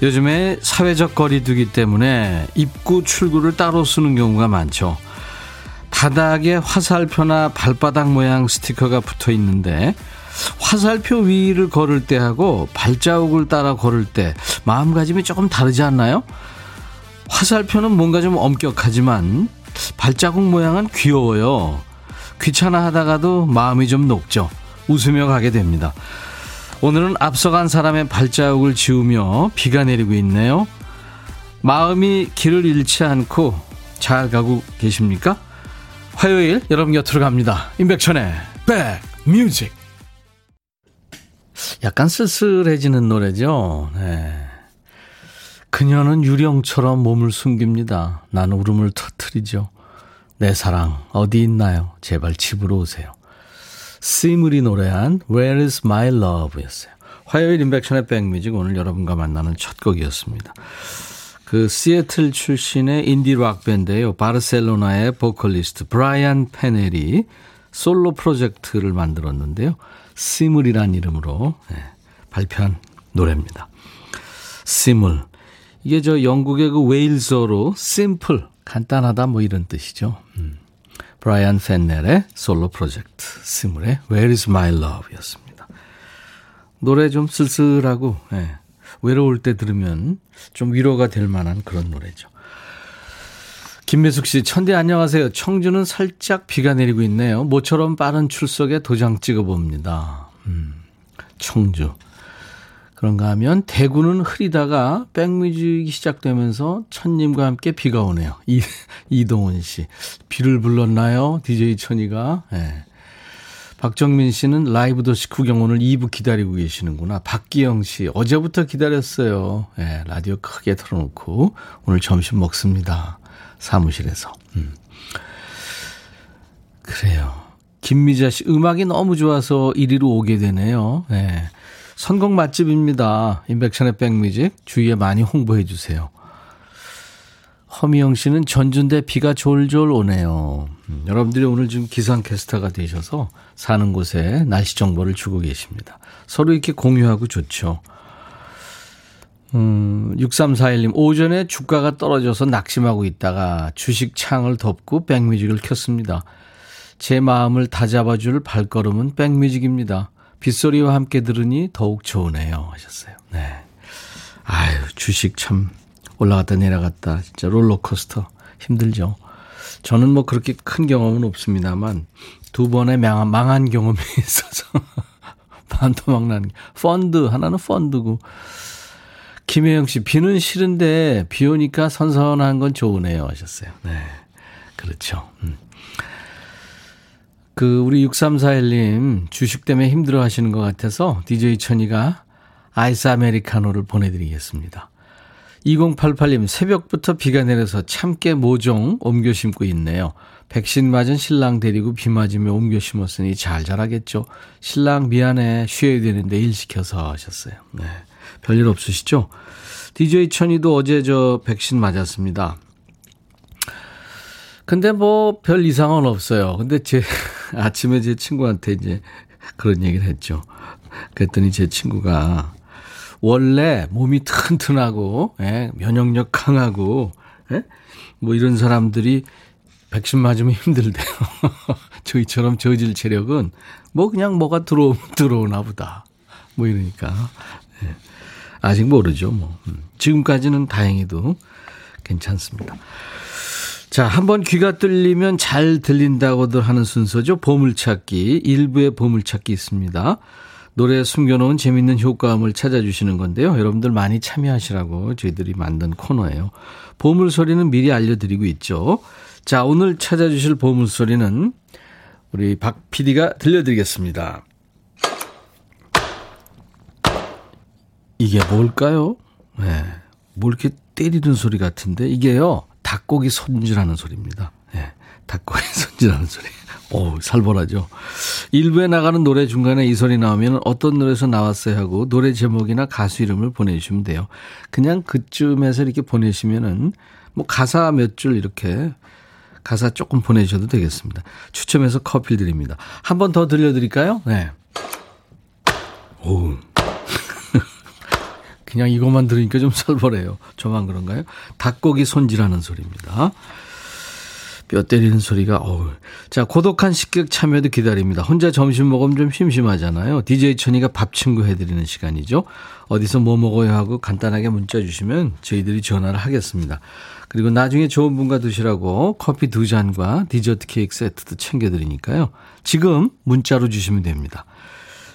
요즘에 사회적 거리두기 때문에 입구 출구를 따로 쓰는 경우가 많죠. 바닥에 화살표나 발바닥 모양 스티커가 붙어 있는데 화살표 위를 걸을 때 하고 발자국을 따라 걸을 때 마음가짐이 조금 다르지 않나요? 화살표는 뭔가 좀 엄격하지만 발자국 모양은 귀여워요. 귀찮아 하다가도 마음이 좀 녹죠. 웃으며 가게 됩니다. 오늘은 앞서간 사람의 발자국을 지우며 비가 내리고 있네요. 마음이 길을 잃지 않고 잘 가고 계십니까? 화요일 여러분 곁으로 갑니다. 임백천의 백뮤직 약간 쓸쓸해지는 노래죠. 네. 그녀는 유령처럼 몸을 숨깁니다. 나는 울음을 터트리죠. 내 사랑 어디 있나요? 제발 집으로 오세요. 시물이 노래한 Where is my love 였어요. 화요일 임백천의 백뮤직 오늘 여러분과 만나는 첫 곡이었습니다. 그 시애틀 출신의 인디 락 밴드예요. 바르셀로나의 보컬리스트 브라이언 페넬이 솔로 프로젝트를 만들었는데요. 시물이란 이름으로 네, 발표한 노래입니다. 시물. 이게 저 영국의 그 웨일스어로 simple, 간단하다 뭐 이런 뜻이죠. 음. 브라이언 펜넬의 솔로 프로젝트 스물의 Where is my love 였습니다. 노래 좀 쓸쓸하고 예, 외로울 때 들으면 좀 위로가 될 만한 그런 노래죠. 김매숙 씨, 천대 안녕하세요. 청주는 살짝 비가 내리고 있네요. 모처럼 빠른 출석에 도장 찍어봅니다. 음, 청주. 그런가 하면 대구는 흐리다가 백뮤직이 시작되면서 천님과 함께 비가 오네요. 이, 이동훈 씨. 비를 불렀나요? DJ 천이가. 네. 박정민 씨는 라이브 도시 구경 오늘 2부 기다리고 계시는구나. 박기영 씨. 어제부터 기다렸어요. 네, 라디오 크게 틀어놓고 오늘 점심 먹습니다. 사무실에서. 음. 그래요. 김미자 씨. 음악이 너무 좋아서 1위로 오게 되네요. 네. 선곡 맛집입니다. 인백션의 백뮤직 주위에 많이 홍보해 주세요. 허미영 씨는 전주인데 비가 졸졸 오네요. 음, 여러분들이 오늘 지금 기상캐스터가 되셔서 사는 곳에 날씨 정보를 주고 계십니다. 서로 이렇게 공유하고 좋죠. 음, 6341님, 오전에 주가가 떨어져서 낙심하고 있다가 주식 창을 덮고 백뮤직을 켰습니다. 제 마음을 다잡아줄 발걸음은 백뮤직입니다. 빗소리와 함께 들으니 더욱 좋으네요. 하셨어요. 네. 아유, 주식 참 올라갔다 내려갔다. 진짜 롤러코스터. 힘들죠. 저는 뭐 그렇게 큰 경험은 없습니다만 두 번의 망한, 망한 경험이 있어서 반토막 난 펀드 하나는 펀드고 김혜영 씨 비는 싫은데 비 오니까 선선한 건 좋으네요 하셨어요. 네. 그렇죠. 음. 그 우리 6341님 주식 때문에 힘들어 하시는 것 같아서 DJ 천이가 아이스 아메리카노를 보내드리겠습니다. 2088님 새벽부터 비가 내려서 참깨 모종 옮겨 심고 있네요. 백신 맞은 신랑 데리고 비 맞으며 옮겨 심었으니 잘 자라겠죠. 신랑 미안해 쉬어야 되는데 일 시켜서 하셨어요. 네. 별일 없으시죠? DJ 천이도 어제 저 백신 맞았습니다. 근데 뭐 별 이상은 없어요. 근데 제 아침에 제 친구한테 이제 그런 얘기를 했죠. 그랬더니 제 친구가 원래 몸이 튼튼하고 예, 면역력 강하고 예? 뭐 이런 사람들이 백신 맞으면 힘들대요. 저희처럼 저질 체력은 뭐 그냥 뭐가 들어오 들어오나 보다. 뭐 이러니까 예. 아직 모르죠. 뭐 음. 지금까지는 다행히도 괜찮습니다. 자, 한번 귀가 뚫리면 잘 들린다고들 하는 순서죠. 보물찾기. 일부의 보물찾기 있습니다. 노래에 숨겨놓은 재밌는 효과음을 찾아주시는 건데요. 여러분들 많이 참여하시라고 저희들이 만든 코너예요. 보물소리는 미리 알려드리고 있죠. 자, 오늘 찾아주실 보물소리는 우리 박 PD가 들려드리겠습니다. 이게 뭘까요? 네. 뭐 이렇게 때리는 소리 같은데 이게요. 닭고기 손질하는 소리입니다. 예. 닭고기 손질하는 소리. 오, 살벌하죠. 일부에 나가는 노래 중간에 이 소리 나오면 어떤 노래에서 나왔어요 하고 노래 제목이나 가수 이름을 보내주시면 돼요. 그냥 그쯤에서 이렇게 보내시면은 뭐 가사 몇 줄 이렇게 가사 조금 보내주셔도 되겠습니다. 추첨해서 커피 드립니다. 한 번 더 들려드릴까요? 네. 오. 그냥 이것만 들으니까 좀 살벌해요. 저만 그런가요? 닭고기 손질하는 소리입니다. 뼈 때리는 소리가 어우. 자, 고독한 식객 참여도 기다립니다. 혼자 점심 먹으면 좀 심심하잖아요. DJ 천이가 밥 친구 해드리는 시간이죠. 어디서 뭐 먹어야 하고 간단하게 문자 주시면 저희들이 전화를 하겠습니다. 그리고 나중에 좋은 분과 드시라고 커피 두 잔과 디저트 케이크 세트도 챙겨드리니까요. 지금 문자로 주시면 됩니다.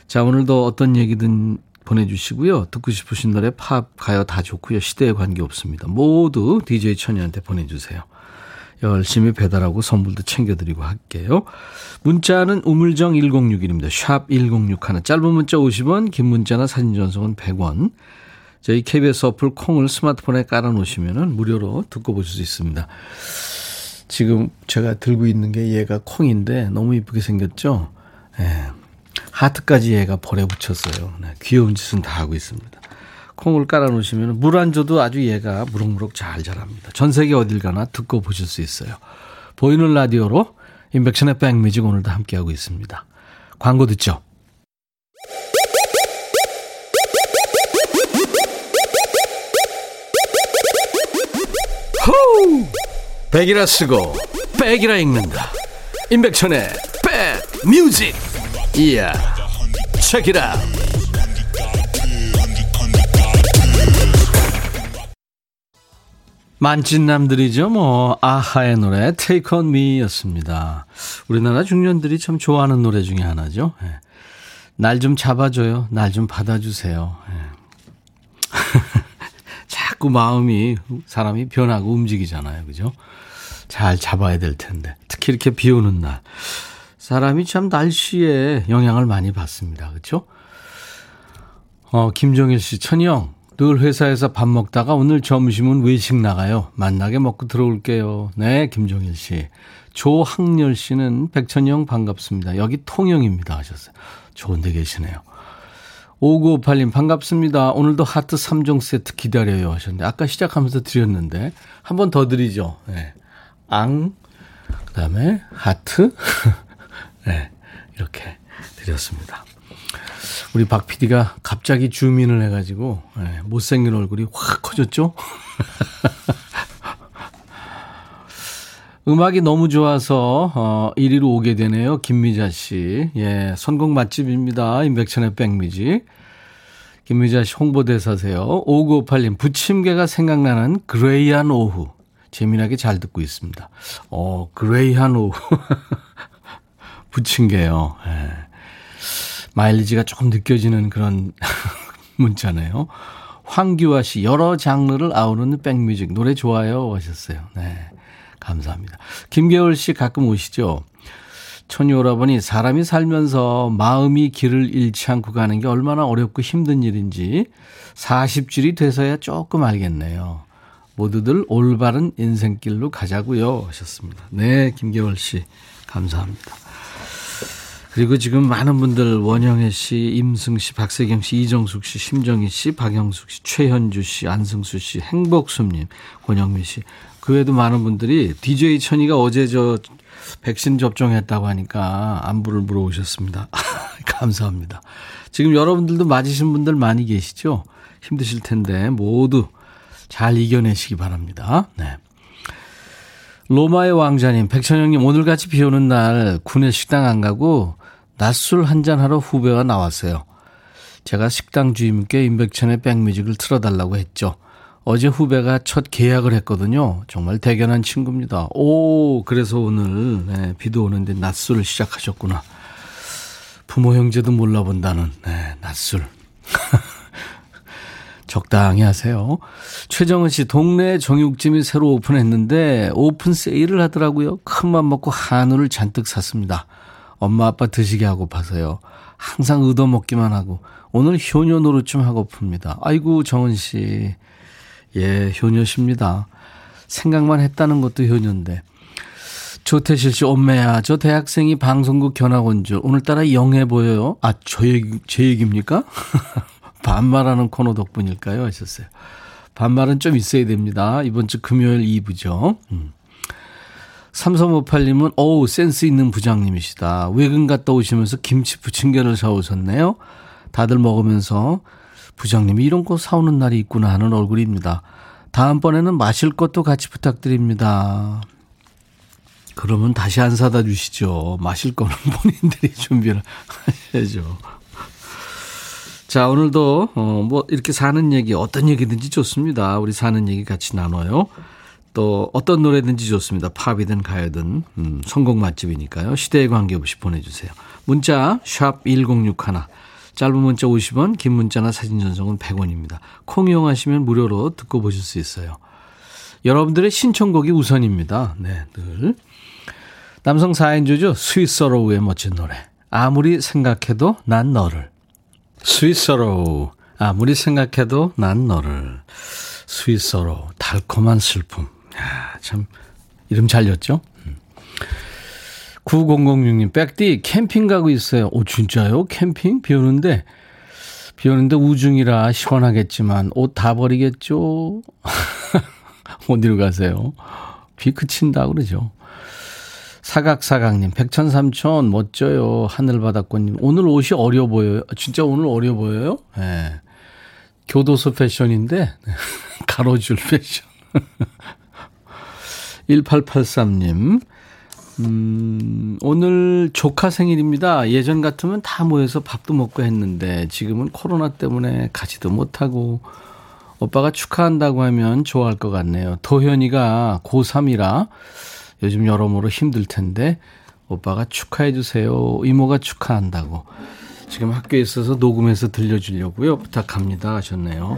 자, 오늘도 어떤 얘기든 보내주시고요. 듣고 싶으신 노래 팝, 가요 다 좋고요. 시대에 관계없습니다. 모두 DJ 천이한테 보내주세요. 열심히 배달하고 선물도 챙겨드리고 할게요. 문자는 우물정 1061입니다. 샵 1061. 짧은 문자 50원, 긴 문자나 사진 전송은 100원. 저희 KBS 어플 콩을 스마트폰에 깔아놓으시면 무료로 듣고 보실 수 있습니다. 지금 제가 들고 있는 게 얘가 콩인데 너무 이쁘게 생겼죠? 예. 하트까지 얘가 볼에 붙였어요. 네, 귀여운 짓은 다 하고 있습니다. 콩을 깔아놓으시면 물 안 줘도 아주 얘가 무럭무럭 잘 자랍니다. 전 세계 어딜 가나 듣고 보실 수 있어요. 보이는 라디오로 인백션의 백뮤직 오늘도 함께하고 있습니다. 광고 듣죠? 호우! 백이라 쓰고 백이라 읽는다. 임백천의 백뮤직. 이야. 책이라. 만찢남들이죠. 뭐 아하의 노래 Take On Me였습니다. 우리나라 중년들이 참 좋아하는 노래 중에 하나죠. 네. 예. 날좀 잡아줘요. 날 좀 받아주세요. 네. 자꾸 마음이 사람이 변하고 움직이잖아요. 그죠? 잘 잡아야 될 텐데. 특히 이렇게 비 오는 날. 사람이 참 날씨에 영향을 많이 받습니다. 그렇죠? 어, 김종일 씨, 천영, 늘 회사에서 밥 먹다가 오늘 점심은 외식 나가요. 만나게 먹고 들어올게요. 네, 김종일 씨. 조학렬 씨는 백천영 반갑습니다. 여기 통영입니다 하셨어요. 좋은 데 계시네요. 5958님 반갑습니다. 오늘도 하트 3종 세트 기다려요 하셨는데 아까 시작하면서 드렸는데 한 번 더 드리죠. 네. 앙 그다음에 하트 네. 이렇게 드렸습니다. 우리 박 PD가 갑자기 주민을 해가지고 네, 못생긴 얼굴이 확 커졌죠? 음악이 너무 좋아서 어 1위로 오게 되네요. 김미자 씨. 예, 선곡 맛집입니다. 임백천의 백미지. 김미자 씨 홍보대사세요. 5958님 부침개가 생각나는 그레이한 오후. 재미나게 잘 듣고 있습니다. 어, 그레이한 오후. 부침개요. 예. 마일리지가 조금 느껴지는 그런 문자네요. 황규화 씨, 여러 장르를 아우르는 백뮤직. 노래 좋아요. 하셨어요. 네. 감사합니다. 김계월 씨 가끔 오시죠? 천이 오라버니 사람이 살면서 마음이 길을 잃지 않고 가는 게 얼마나 어렵고 힘든 일인지 40줄이 돼서야 조금 알겠네요. 모두들 올바른 인생길로 가자고요 하셨습니다. 네, 김계월 씨 감사합니다. 그리고 지금 많은 분들 원영애 씨, 임승 씨, 박세경 씨, 이정숙 씨, 심정희 씨, 박영숙 씨, 최현주 씨, 안승수 씨, 행복수님, 권영미 씨. 그 외에도 많은 분들이 DJ 천이가 어제 저 백신 접종했다고 하니까 안부를 물어오셨습니다. 감사합니다. 지금 여러분들도 맞으신 분들 많이 계시죠? 힘드실 텐데 모두 잘 이겨내시기 바랍니다. 네. 로마의 왕자님, 백천영님, 오늘같이 비 오는 날 군내 식당 안 가고 낮술 한잔하러 후배가 나왔어요. 제가 식당 주임께 임백천의 백뮤직을 틀어달라고 했죠. 어제 후배가 첫 계약을 했거든요. 정말 대견한 친구입니다. 오, 그래서 오늘 네, 비도 오는데 낮술을 시작하셨구나. 부모 형제도 몰라본다는 네, 낮술. 적당히 하세요. 최정은 씨, 동네 정육점이 새로 오픈했는데 오픈 세일을 하더라고요. 큰 맘 먹고 한우를 잔뜩 샀습니다. 엄마 아빠 드시게 하고 봐서요. 항상 얻어먹기만 하고 오늘 효녀 노릇 좀 하고 풉니다. 아이고 정은 씨. 예, 효녀십니다. 생각만 했다는 것도 효녀인데. 조태실 씨, 엄매야. 저 대학생이 방송국 견학 온 줄. 오늘따라 영해 보여요. 아, 저 얘기, 제 얘기입니까? 반말하는 코너 덕분일까요? 하셨어요. 반말은 좀 있어야 됩니다. 이번 주 금요일 2부죠. 음. 3358님은, 어우, 센스 있는 부장님이시다. 외근 갔다 오시면서 김치 부침개를 사오셨네요. 다들 먹으면서 부장님이 이런 거 사오는 날이 있구나 하는 얼굴입니다. 다음번에는 마실 것도 같이 부탁드립니다. 그러면 다시 안 사다 주시죠. 마실 거는 본인들이 준비를 하셔야죠. 자, 오늘도, 어, 뭐, 이렇게 사는 얘기, 어떤 얘기든지 좋습니다. 우리 사는 얘기 같이 나눠요. 또, 어떤 노래든지 좋습니다. 팝이든 가요든, 음, 성공 맛집이니까요. 시대에 관계없이 보내주세요. 문자, 샵 1061. 짧은 문자 50원, 긴 문자나 사진 전송은 100원입니다. 콩 이용하시면 무료로 듣고 보실 수 있어요. 여러분들의 신청곡이 우선입니다. 네, 늘. 남성 4인조죠. 스윗소로우의 멋진 노래. 아무리 생각해도 난 너를. 스윗소로우. 아무리 생각해도 난 너를. 스윗소로우. 달콤한 슬픔. 야, 참, 이름 잘 지었죠? 9006님, 백디, 캠핑 가고 있어요. 오, 진짜요? 캠핑? 비 오는데, 비 오는데 우중이라 시원하겠지만, 옷 다 버리겠죠? 어디로 가세요? 비 그친다 그러죠. 사각사각님, 백천삼천, 멋져요. 하늘바닷꽃님. 오늘 옷이 어려 보여요. 진짜 오늘 어려 보여요? 예. 네. 교도소 패션인데, 가로줄 패션. 1883님, 음, 오늘 조카 생일입니다. 예전 같으면 다 모여서 밥도 먹고 했는데, 지금은 코로나 때문에 가지도 못하고, 오빠가 축하한다고 하면 좋아할 것 같네요. 도현이가 고3이라 요즘 여러모로 힘들 텐데 오빠가 축하해 주세요. 이모가 축하한다고. 지금 학교에 있어서 녹음해서 들려주려고요. 부탁합니다 하셨네요.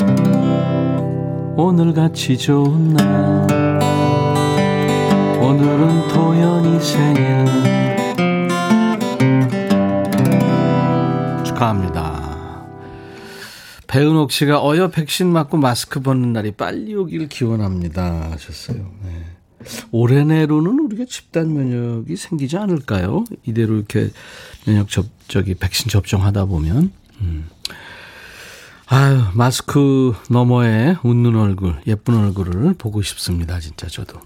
오늘같이 좋은 날 오늘은 도연이 생일 축하합니다. 배은옥 씨가 어여 백신 맞고 마스크 벗는 날이 빨리 오길 기원합니다 하셨어요. 네. 올해 내로는 우리가 집단 면역이 생기지 않을까요? 이대로 이렇게 면역 접, 저기 백신 접종하다 보면. 음. 아유, 마스크 너머에 웃는 얼굴, 예쁜 얼굴을 보고 싶습니다. 진짜 저도.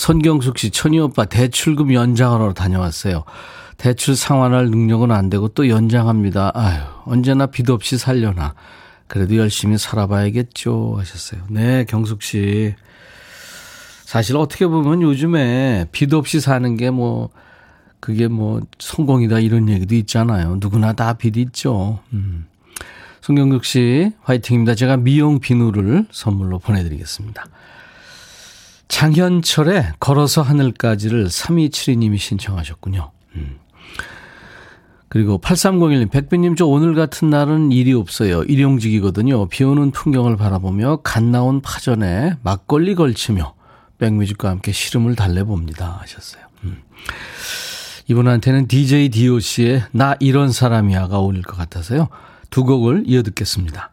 선경숙 씨, 천희 오빠 대출금 연장하러 다녀왔어요. 대출 상환할 능력은 안 되고 또 연장합니다. 아유, 언제나 빚 없이 살려나. 그래도 열심히 살아봐야겠죠. 하셨어요. 네, 경숙 씨. 사실 어떻게 보면 요즘에 빚 없이 사는 게 뭐, 그게 뭐 성공이다 이런 얘기도 있잖아요. 누구나 다 빚 있죠. 음. 송경국 씨, 화이팅입니다. 제가 미용 비누를 선물로 보내드리겠습니다. 장현철의 걸어서 하늘까지를 3272님이 신청하셨군요. 음. 그리고 8301님, 백빈님, 저 오늘 같은 날은 일이 없어요. 일용직이거든요. 비 오는 풍경을 바라보며 갓 나온 파전에 막걸리 걸치며 백뮤직과 함께 시름을 달래봅니다. 하셨어요. 음. 이분한테는 DJ DOC의 나 이런 사람이야가 어울릴 것 같아서요. 두 곡을 이어 듣겠습니다.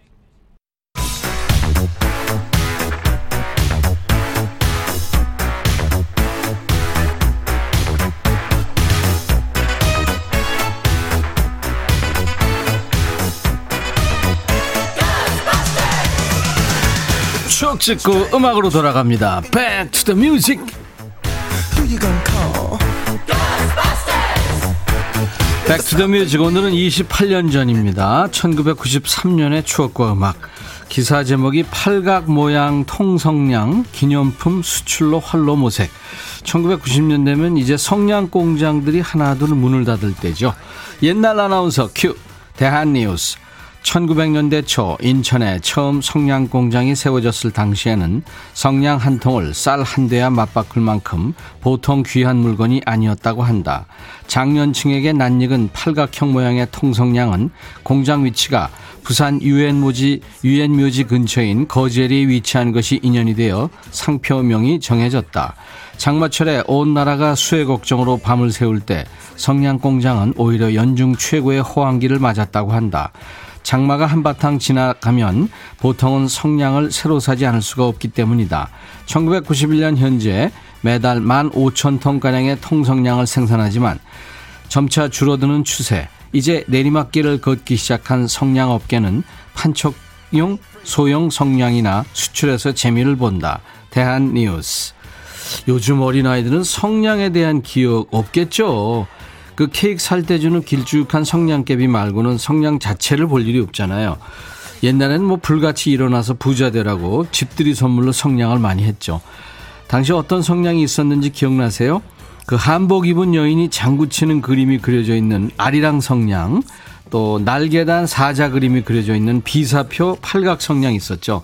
찍고 음악으로 돌아갑니다. Back to the music. Back to the music 오늘은 28년 전입니다. 1993년의 추억과 음악. 기사 제목이 팔각 모양 통성냥 기념품 수출로 활로 모색. 1990년 되면 이제 성냥 공장들이 하나둘 문을 닫을 때죠. 옛날 아나운서 큐 대한뉴스 1900년대 초 인천에 처음 성냥 공장이 세워졌을 당시에는 성냥 한 통을 쌀 한 대야 맞바꿀 만큼 보통 귀한 물건이 아니었다고 한다. 장년층에게 낯익은 팔각형 모양의 통성량은 공장 위치가 부산 유엔묘지 유엔묘지 근처인 거제리에 위치한 것이 인연이 되어 상표명이 정해졌다. 장마철에 온 나라가 수해 걱정으로 밤을 새울 때 성냥 공장은 오히려 연중 최고의 호황기를 맞았다고 한다. 장마가 한바탕 지나가면 보통은 성냥을 새로 사지 않을 수가 없기 때문이다. 1991년 현재 매달 15,000톤가량의 통성량을 생산하지만 점차 줄어드는 추세, 이제 내리막길을 걷기 시작한 성냥업계는 판촉용 소형 성냥이나 수출해서 재미를 본다. 대한뉴스. 요즘 어린아이들은 성냥에 대한 기억 없겠죠? 그 케이크 살 때 주는 길쭉한 성냥개비 말고는 성냥 자체를 볼 일이 없잖아요. 옛날에는 뭐 불같이 일어나서 부자 되라고 집들이 선물로 성냥을 많이 했죠. 당시 어떤 성냥이 있었는지 기억나세요? 그 한복 입은 여인이 장구 치는 그림이 그려져 있는 아리랑 성냥, 또 날개단 사자 그림이 그려져 있는 비사표 팔각 성냥 있었죠.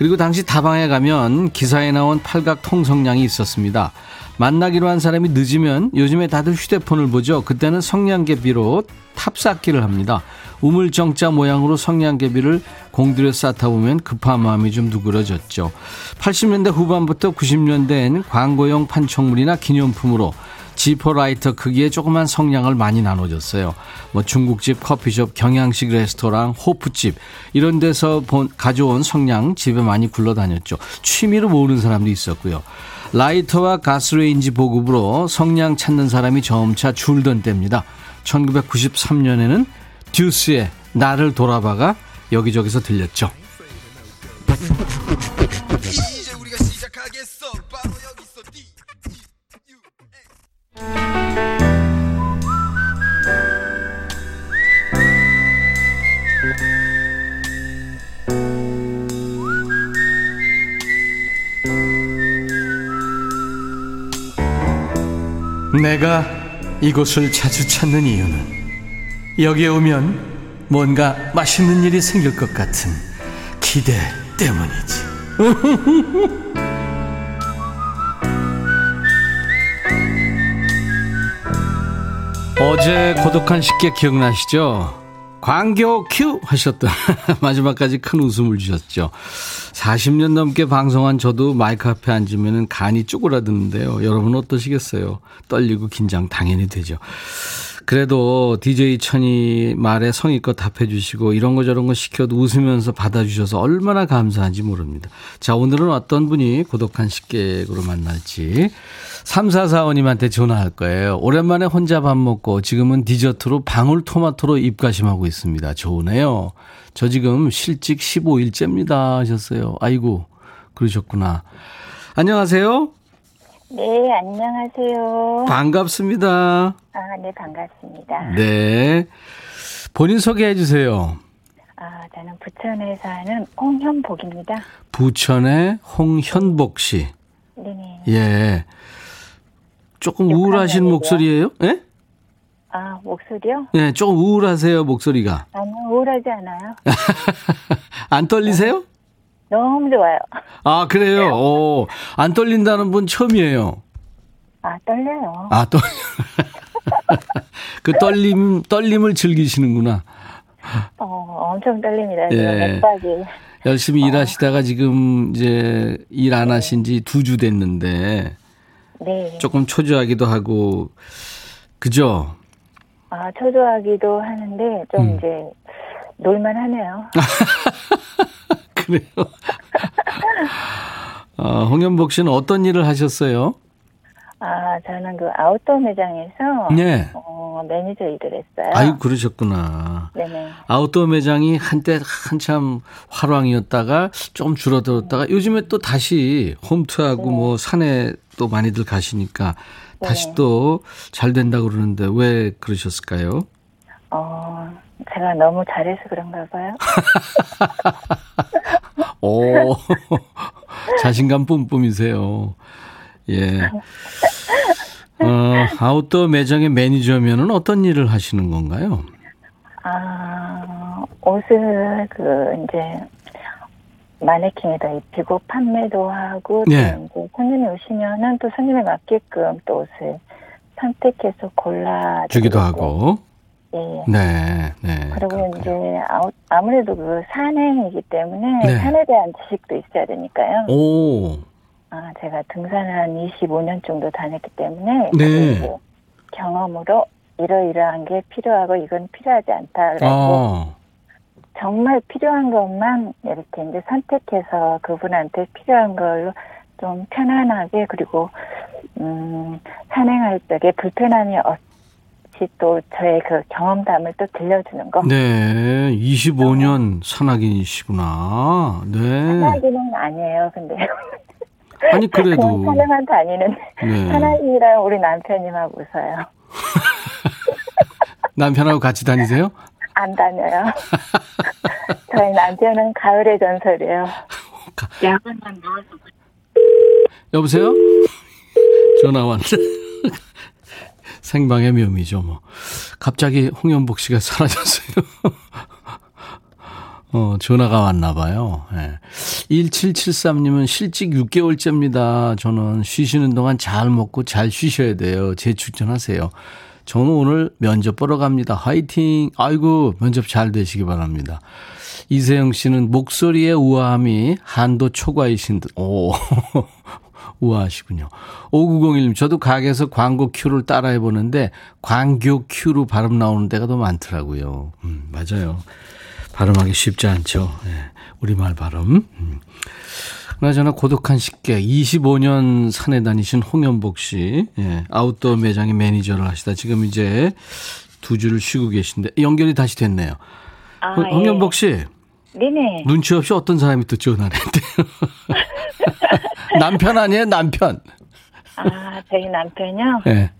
그리고 당시 다방에 가면 기사에 나온 팔각 통성냥이 있었습니다. 만나기로 한 사람이 늦으면 요즘에 다들 휴대폰을 보죠. 그때는 성냥개비로 탑쌓기를 합니다. 우물정자 모양으로 성냥개비를 공들여 쌓다 보면 급한 마음이 좀 누그러졌죠. 80년대 후반부터 90년대엔 광고용 판촉물이나 기념품으로 지퍼라이터 크기의 조그만 성냥을 많이 나눠줬어요. 뭐 중국집, 커피숍, 경양식 레스토랑, 호프집 이런 데서 본, 가져온 성냥 집에 많이 굴러다녔죠. 취미로 모으는 사람도 있었고요. 라이터와 가스레인지 보급으로 성냥 찾는 사람이 점차 줄던 때입니다. 1993년에는 듀스의 나를 돌아봐가 여기저기서 들렸죠. 내가 이곳을 자주 찾는 이유는 여기에 오면 뭔가 맛있는 일이 생길 것 같은 기대 때문이지. 어제 고독한 식객 기억나시죠? 광교 큐 하셨던 마지막까지 큰 웃음을 주셨죠. 40년 넘게 방송한 저도 마이크 앞에 앉으면 간이 쪼그라드는데요. 여러분 어떠시겠어요? 떨리고 긴장 당연히 되죠. 그래도 DJ 천이 말에 성의껏 답해주시고 이런 거 저런 거 시켜도 웃으면서 받아주셔서 얼마나 감사한지 모릅니다. 자, 오늘은 어떤 분이 고독한 식객으로 만날지 3445님한테 전화할 거예요. 오랜만에 혼자 밥 먹고 지금은 디저트로 방울토마토로 입가심하고 있습니다. 좋으네요. 저 지금 실직 15일째입니다 하셨어요. 아이고, 그러셨구나. 안녕하세요. 네, 안녕하세요. 반갑습니다. 아, 네, 반갑습니다. 네. 본인 소개해 주세요. 아, 저는 부천에 사는 홍현복입니다. 부천의 홍현복 씨. 네네. 예. 조금 우울하신 아니고요. 목소리예요? 예? 아, 목소리요? 예, 조금 우울하세요, 목소리가. 아니요, 우울하지 않아요. 안 떨리세요? 너무 좋아요. 아, 그래요? 오, 안 떨린다는 분 처음이에요. 아, 떨려요. 아, 떨, 그 떨림, 떨림을 즐기시는구나. 어, 엄청 떨립니다. 예. 맥박이. 열심히 일하시다가 지금 이제 일 안 하신 지 두 주 됐는데 네. 조금 초조하기도 하고, 그죠? 아, 초조하기도 하는데, 좀 음. 이제, 놀만 하네요. 그래요. 어, 홍현복 씨는 어떤 일을 하셨어요? 아, 저는 그 아웃도어 매장에서, 네. 어, 매니저 일을 했어요. 아유, 그러셨구나. 네네. 아웃도어 매장이 한때 한참 화랑이었다가 좀 줄어들었다가 요즘에 또 다시 홈트하고 뭐 산에 또 많이들 가시니까 다시 또 잘 된다고 그러는데 왜 그러셨을까요? 어, 제가 너무 잘해서 그런가 봐요. 오, 자신감 뿜뿜이세요. 예. 어, 아웃도어 매장의 매니저면은 어떤 일을 하시는 건가요? 아, 옷을 그 이제 마네킹에다 입히고 판매도 하고 네. 또 이제 손님이 오시면은 또 손님에 맞게끔 또 옷을 선택해서 골라 주기도 하고. 예. 예. 네, 네. 그리고 그렇군요. 이제 아무래도 그 산행이기 때문에 네. 산에 대한 지식도 있어야 되니까요. 오, 아, 제가 등산을 한 25년 정도 다녔기 때문에 네. 그리고 경험으로 이러이러한 게 필요하고 이건 필요하지 않다라고 아, 정말 필요한 것만 이렇게 이제 선택해서 그분한테 필요한 걸로 좀 편안하게 그리고 음 산행할 적에 불편함이 없 이 또 저의 그 경험담을 또 들려주는 거. 네, 25년 산악인이시구나. 네. 산악인은 아니에요. 근데 아니, 그래도. 산행만 다니는 네. 산악인이랑 우리 막 웃어요. 남편하고 같이 다니세요? 안 다녀요. 저희 남편은 가을의 전설이에요. 야간만 나와서 여보세요? 전화 왔네. 생방의 묘미죠, 뭐. 갑자기 홍연복 씨가 사라졌어요. 어, 전화가 왔나 봐요. 예. 1773님은 실직 6개월째입니다. 저는 쉬시는 동안 잘 먹고 잘 쉬셔야 돼요. 재충전하세요. 저는 오늘 면접 보러 갑니다. 화이팅! 아이고, 면접 잘 되시기 바랍니다. 이세영 씨는 목소리의 우아함이 한도 초과이신 듯, 오. 우아하시군요. 5901님, 저도 가게에서 광고 큐를 따라해 보는데, 광교 큐로 발음 나오는 데가 더 많더라고요. 음, 맞아요. 발음하기 쉽지 않죠. 예, 우리말 발음. 음. 그나저나 고독한 식객 25년 산에 다니신 홍연복 씨 예, 아웃도어 매장의 매니저를 하시다 지금 이제 두 주를 쉬고 계신데 연결이 다시 됐네요. 아, 홍- 홍연복 씨 예. 네네. 눈치 없이 어떤 사람이 또 전화를 했대요. 남편 아니에요 남편. 아, 저희 남편이요? 예.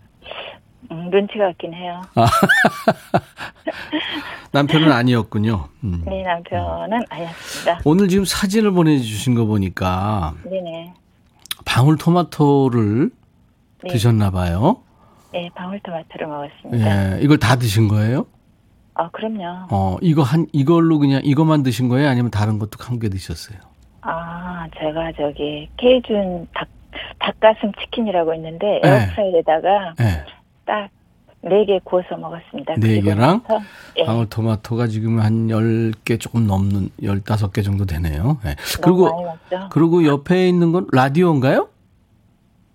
음, 눈치가 없긴 해요. 남편은 아니었군요. 음. 네, 남편은 아니었습니다. 오늘 지금 사진을 보내주신 거 보니까 네네. 방울토마토를 네. 드셨나 봐요. 네, 방울토마토를 먹었습니다. 예, 이걸 다 드신 거예요? 아, 그럼요. 어, 이거 한, 이걸로 그냥 이것만 드신 거예요? 아니면 다른 것도 한개 드셨어요? 아, 제가 저기 케이준 닭 닭가슴 치킨이라고 있는데 네. 에어프라이에다가 네. 딱네개 구워서 먹었습니다. 네 그리고 개랑 나서, 예, 방울토마토가 지금 한 10개 조금 넘는 15개 정도 되네요. 많이 그리고. 그리고 옆에 있는 건 라디오인가요?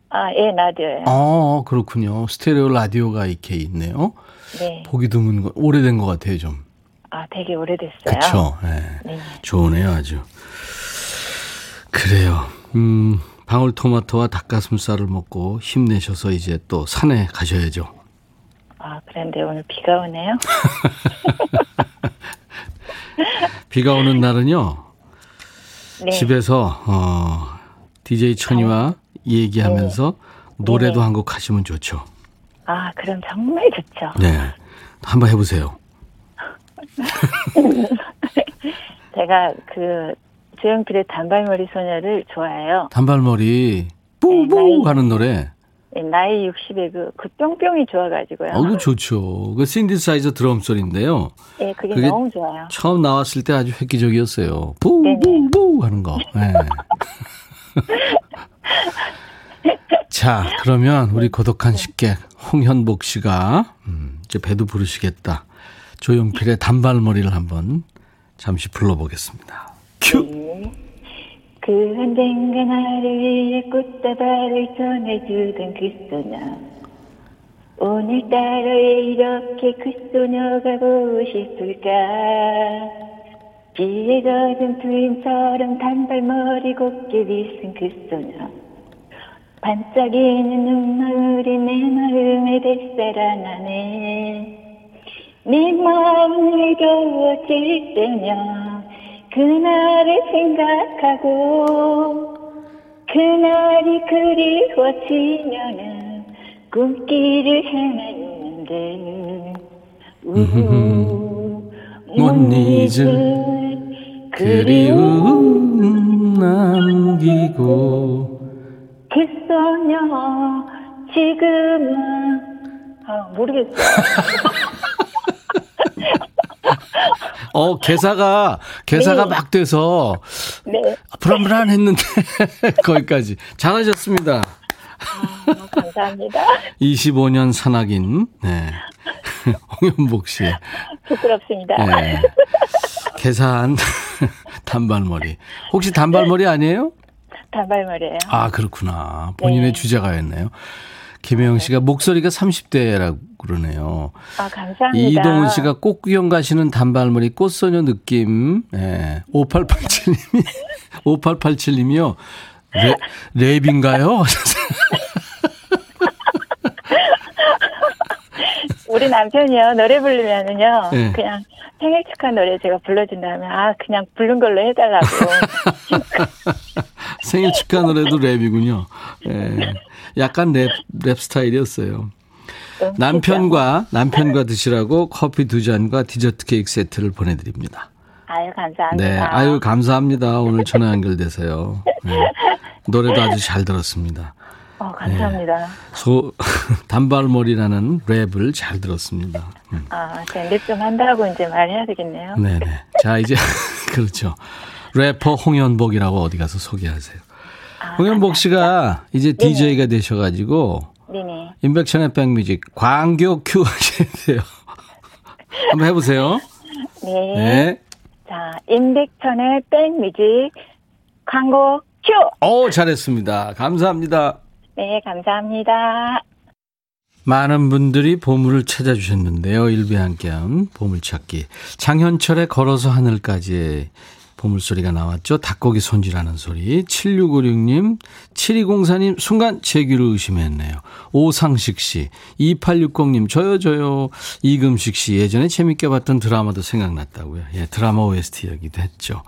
아, 예, 라디오예요. 어, 그렇군요. 스테레오 라디오가 이렇게 있네요. 네. 보기 드문 거, 오래된 것 같아요, 좀. 아, 되게 오래됐어요. 그쵸. 예. 네. 좋으네요, 아주. 그래요. 음, 방울토마토와 닭가슴살을 먹고 힘내셔서 이제 또 산에 가셔야죠. 아, 그런데 오늘 비가 오네요. 비가 오는 날은요, 네. 집에서, 어, DJ 천이와 얘기하면서 노래도 네. 한곡 하시면 좋죠. 아, 그럼 정말 좋죠. 네. 한번 해보세요. 제가 그 조용필의 단발머리 소녀를 좋아해요. 단발머리, 네, 뿌뿌 나이- 하는 노래. 예, 나이 60에 그, 그 뿅뿅이 좋아가지고요. 어, 그 좋죠. 그 신디사이저 드럼 소리인데요. 예, 그게, 그게 너무 좋아요. 처음 나왔을 때 아주 획기적이었어요. 네네. 뿌뿌뿌 하는 거. 네. 자, 그러면 우리 고독한 식객 홍현복 씨가 음, 이제 배도 부르시겠다. 조용필의 단발머리를 한번 잠시 불러보겠습니다. 큐. 네. 그 언젠가 나를 위해 꽃다발을 전해주던 그 소녀. 오늘따라 왜 이렇게 그 소녀가 보고 싶을까? 비에 젖은 트윈처럼 단발머리 곱게 빗은 그 소녀. 반짝이는 눈물이 내 마음에 되살아나네. 내 마음을 겨워질 때면 그날을 생각하고 그날이 그리워지면은 꿈길을 헤매는데. 우못 못 잊을 그리움 남기고. 그 소녀 지금은. 아 모르겠어요. 어 개사가 개사가 네. 막 돼서 네, 불안불안 했는데 거기까지 잘하셨습니다. 아, 감사합니다. 25년 산악인 네. 홍현복 씨. 부끄럽습니다. 네. 계산 단발머리. 혹시 단발머리 아니에요? 단발머리예요. 아 그렇구나. 본인의 네. 주제가였네요. 김혜영 씨가 목소리가 30대라고 그러네요. 아 감사합니다. 이동훈 씨가 꽃구경 가시는 단발머리 꽃소녀 느낌. 예. 5887님이 5887님이요. 랩, 랩인가요? 우리 남편이요 노래 부르면은요 네. 그냥 생일 축하 노래 제가 불러준다면 아 그냥 부른 걸로 해달라고 생일 축하 노래도 랩이군요. 예. 약간 랩, 랩 스타일이었어요. 너무 남편과 남편과 드시라고 커피 두 잔과 디저트 케이크 세트를 보내드립니다. 아유 감사합니다. 네, 아유 감사합니다. 오늘 전화 연결돼서요. 네. 노래도 아주 잘 들었습니다. 어 감사합니다. 소 단발머리라는 랩을 잘 들었습니다. 음. 아 랩좀 한다고 이제 말해야 되겠네요. 네네. 자 이제 그렇죠. 래퍼 홍현복이라고 어디 가서 소개하세요. 아, 홍현복 씨가 이제 DJ가 되셔가지고 네네. 인백션의 백뮤직 광교 큐 하셔야 돼요. 한번 해보세요. 네. 네. 자 임백천의 백뮤직 광고 큐. 오 잘했습니다. 감사합니다. 네 감사합니다. 많은 분들이 보물을 찾아주셨는데요. 일부에 함께한 보물찾기. 장현철의 걸어서 하늘까지의 보물소리가 나왔죠. 닭고기 손질하는 소리. 7656님, 7204님, 순간 제 귀를 의심했네요. 오상식 씨, 2860님, 저요, 저요. 이금식 씨, 예전에 재밌게 봤던 드라마도 생각났다고요. 예, 드라마 OST이기도 했죠.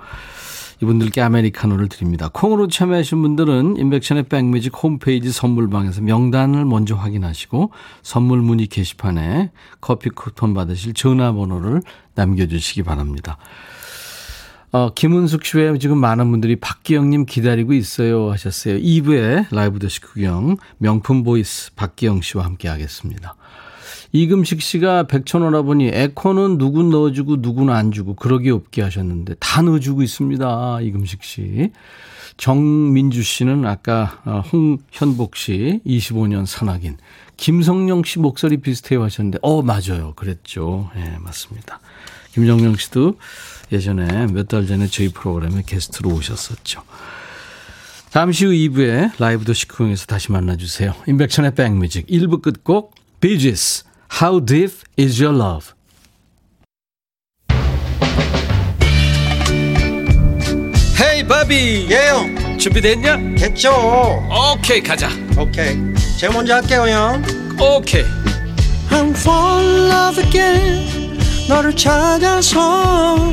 이분들께 아메리카노를 드립니다. 콩으로 참여하신 분들은 인백션의 백뮤직 홈페이지 선물방에서 명단을 먼저 확인하시고 선물 문의 게시판에 커피 쿠폰 받으실 전화번호를 남겨주시기 바랍니다. 어, 김은숙 씨 외에 지금 많은 분들이 박기영님 기다리고 있어요 하셨어요. 2부에 라이브 더시 구경 명품 보이스 박기영 씨와 함께 하겠습니다. 이금식 씨가 백천오라버니 에코는 누구 넣어주고 누구는 안 주고 그러기 없게 하셨는데 다 넣어주고 있습니다. 이금식 씨. 정민주 씨는 아까 어, 홍현복 씨 25년 산악인. 김성령 씨 목소리 비슷해요 하셨는데 어 맞아요. 그랬죠. 예, 네, 맞습니다. 김정령 씨도 예전에 몇 달 전에 저희 프로그램에 게스트로 오셨었죠. 잠시 후 2부에 라이브 더 시크공에서 다시 만나주세요. 인백천의 백뮤직. 1부 끝곡 비지스 How Deep Is Your Love? 헤이 바비 예영. 준비됐냐? 됐죠. 오케이 가자. 오케이. 제가 먼저 할게요 형. 오케이. I'm fall in love again. 너를 찾아서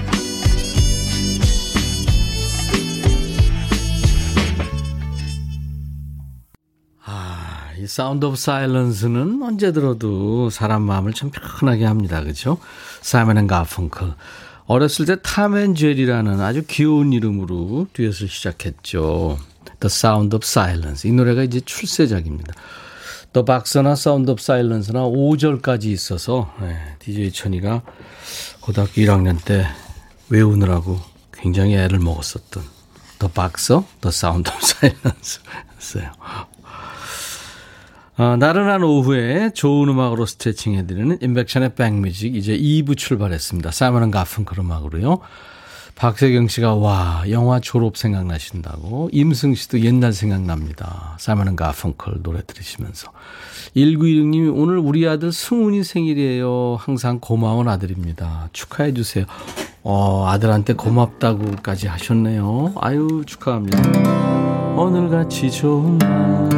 Sound of Silence는 언제 들어도 사람 마음을 참 편하게 합니다. 그죠? 사이먼 앤 가펑클. 어렸을 때 탐 앤 제리라는 아주 귀여운 이름으로 듀엣을 시작했죠. The Sound of Silence. 이 노래가 이제 출세작입니다. The Boxer나 Sound of Silence나 5절까지 있어서 네, DJ 천이가 고등학교 1학년 때 외우느라고 굉장히 애를 먹었었던 The Boxer, The Sound of Silence였어요. 어, 나른한 오후에 좋은 음악으로 스트레칭 해드리는 임백천의 백뮤직 이제 2부 출발했습니다. 사이먼 가펑클 음악으로요. 박세경 씨가 와 영화 졸업 생각나신다고 임승 씨도 옛날 생각납니다. 사이먼 가펑클 노래 들으시면서 1916님이 오늘 우리 아들 승훈이 생일이에요. 항상 고마운 아들입니다. 축하해 주세요. 어, 아들한테 고맙다고까지 하셨네요. 아유, 축하합니다. 오늘같이 좋은 날,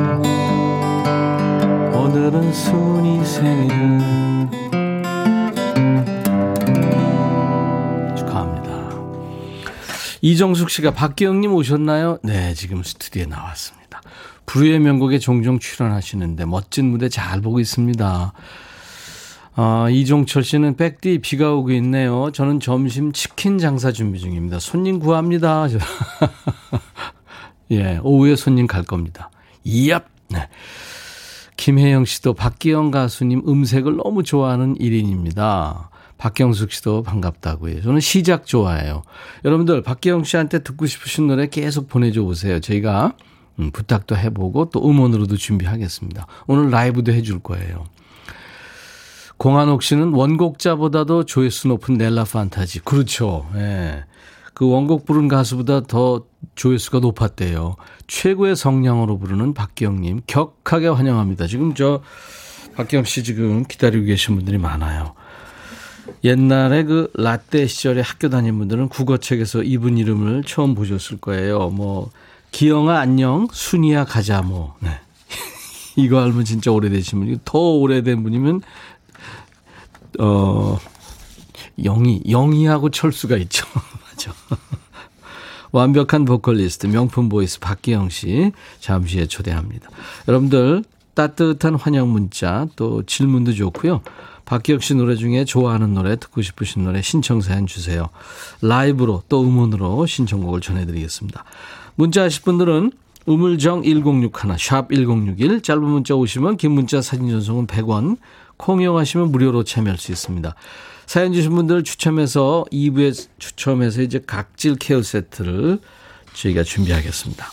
오늘은 순이 생일. 축하합니다. 이정숙 씨가 박기영님 오셨나요? 네, 지금 스튜디오에 나왔습니다. 불후의 명곡에 종종 출연하시는데 멋진 무대 잘 보고 있습니다. 아, 이종철 씨는 백디 비가 오고 있네요. 저는 점심 치킨 장사 준비 중입니다. 손님 구합니다. 예, 오후에 손님 갈 겁니다. 이얍! 네. 김혜영 씨도 박기영 가수님 음색을 너무 좋아하는 1인입니다. 박경숙 씨도 반갑다고요. 저는 시작 좋아해요. 여러분들 박기영 씨한테 듣고 싶으신 노래 계속 보내줘 보세요. 저희가 음, 부탁도 해보고 또 음원으로도 준비하겠습니다. 오늘 라이브도 해줄 거예요. 공한옥 씨는 원곡자보다도 조회수 높은 넬라 판타지. 그렇죠. 예. 그 원곡 부른 가수보다 더 조회수가 높았대요. 최고의 성량으로 부르는 박기영님 격하게 환영합니다. 지금 저 박기영 씨 지금 기다리고 계신 분들이 많아요. 옛날에 그 라떼 시절에 학교 다닌 분들은 국어책에서 이분 이름을 처음 보셨을 거예요. 뭐 기영아 안녕, 순이야 가자 뭐. 네. 이거 알면 진짜 오래되신 분이 더 오래된 분이면 어, 영희, 영희하고 철수가 있죠. 맞아. 완벽한 보컬리스트, 명품 보이스 박기영 씨, 잠시 후에 초대합니다. 여러분들, 따뜻한 환영 문자, 또 질문도 좋고요. 박기영 씨 노래 중에 좋아하는 노래, 듣고 싶으신 노래 신청 사연 주세요. 라이브로 또 음원으로 신청곡을 전해드리겠습니다. 문자 하실 분들은 우물정 1061, 샵 1061, 짧은 문자 오시면 긴 문자 사진 전송은 100원, 콩 이용하시면 무료로 참여할 수 있습니다. 사연 주신 분들 추첨해서 2부에 추첨해서 이제 각질 케어 세트를 저희가 준비하겠습니다.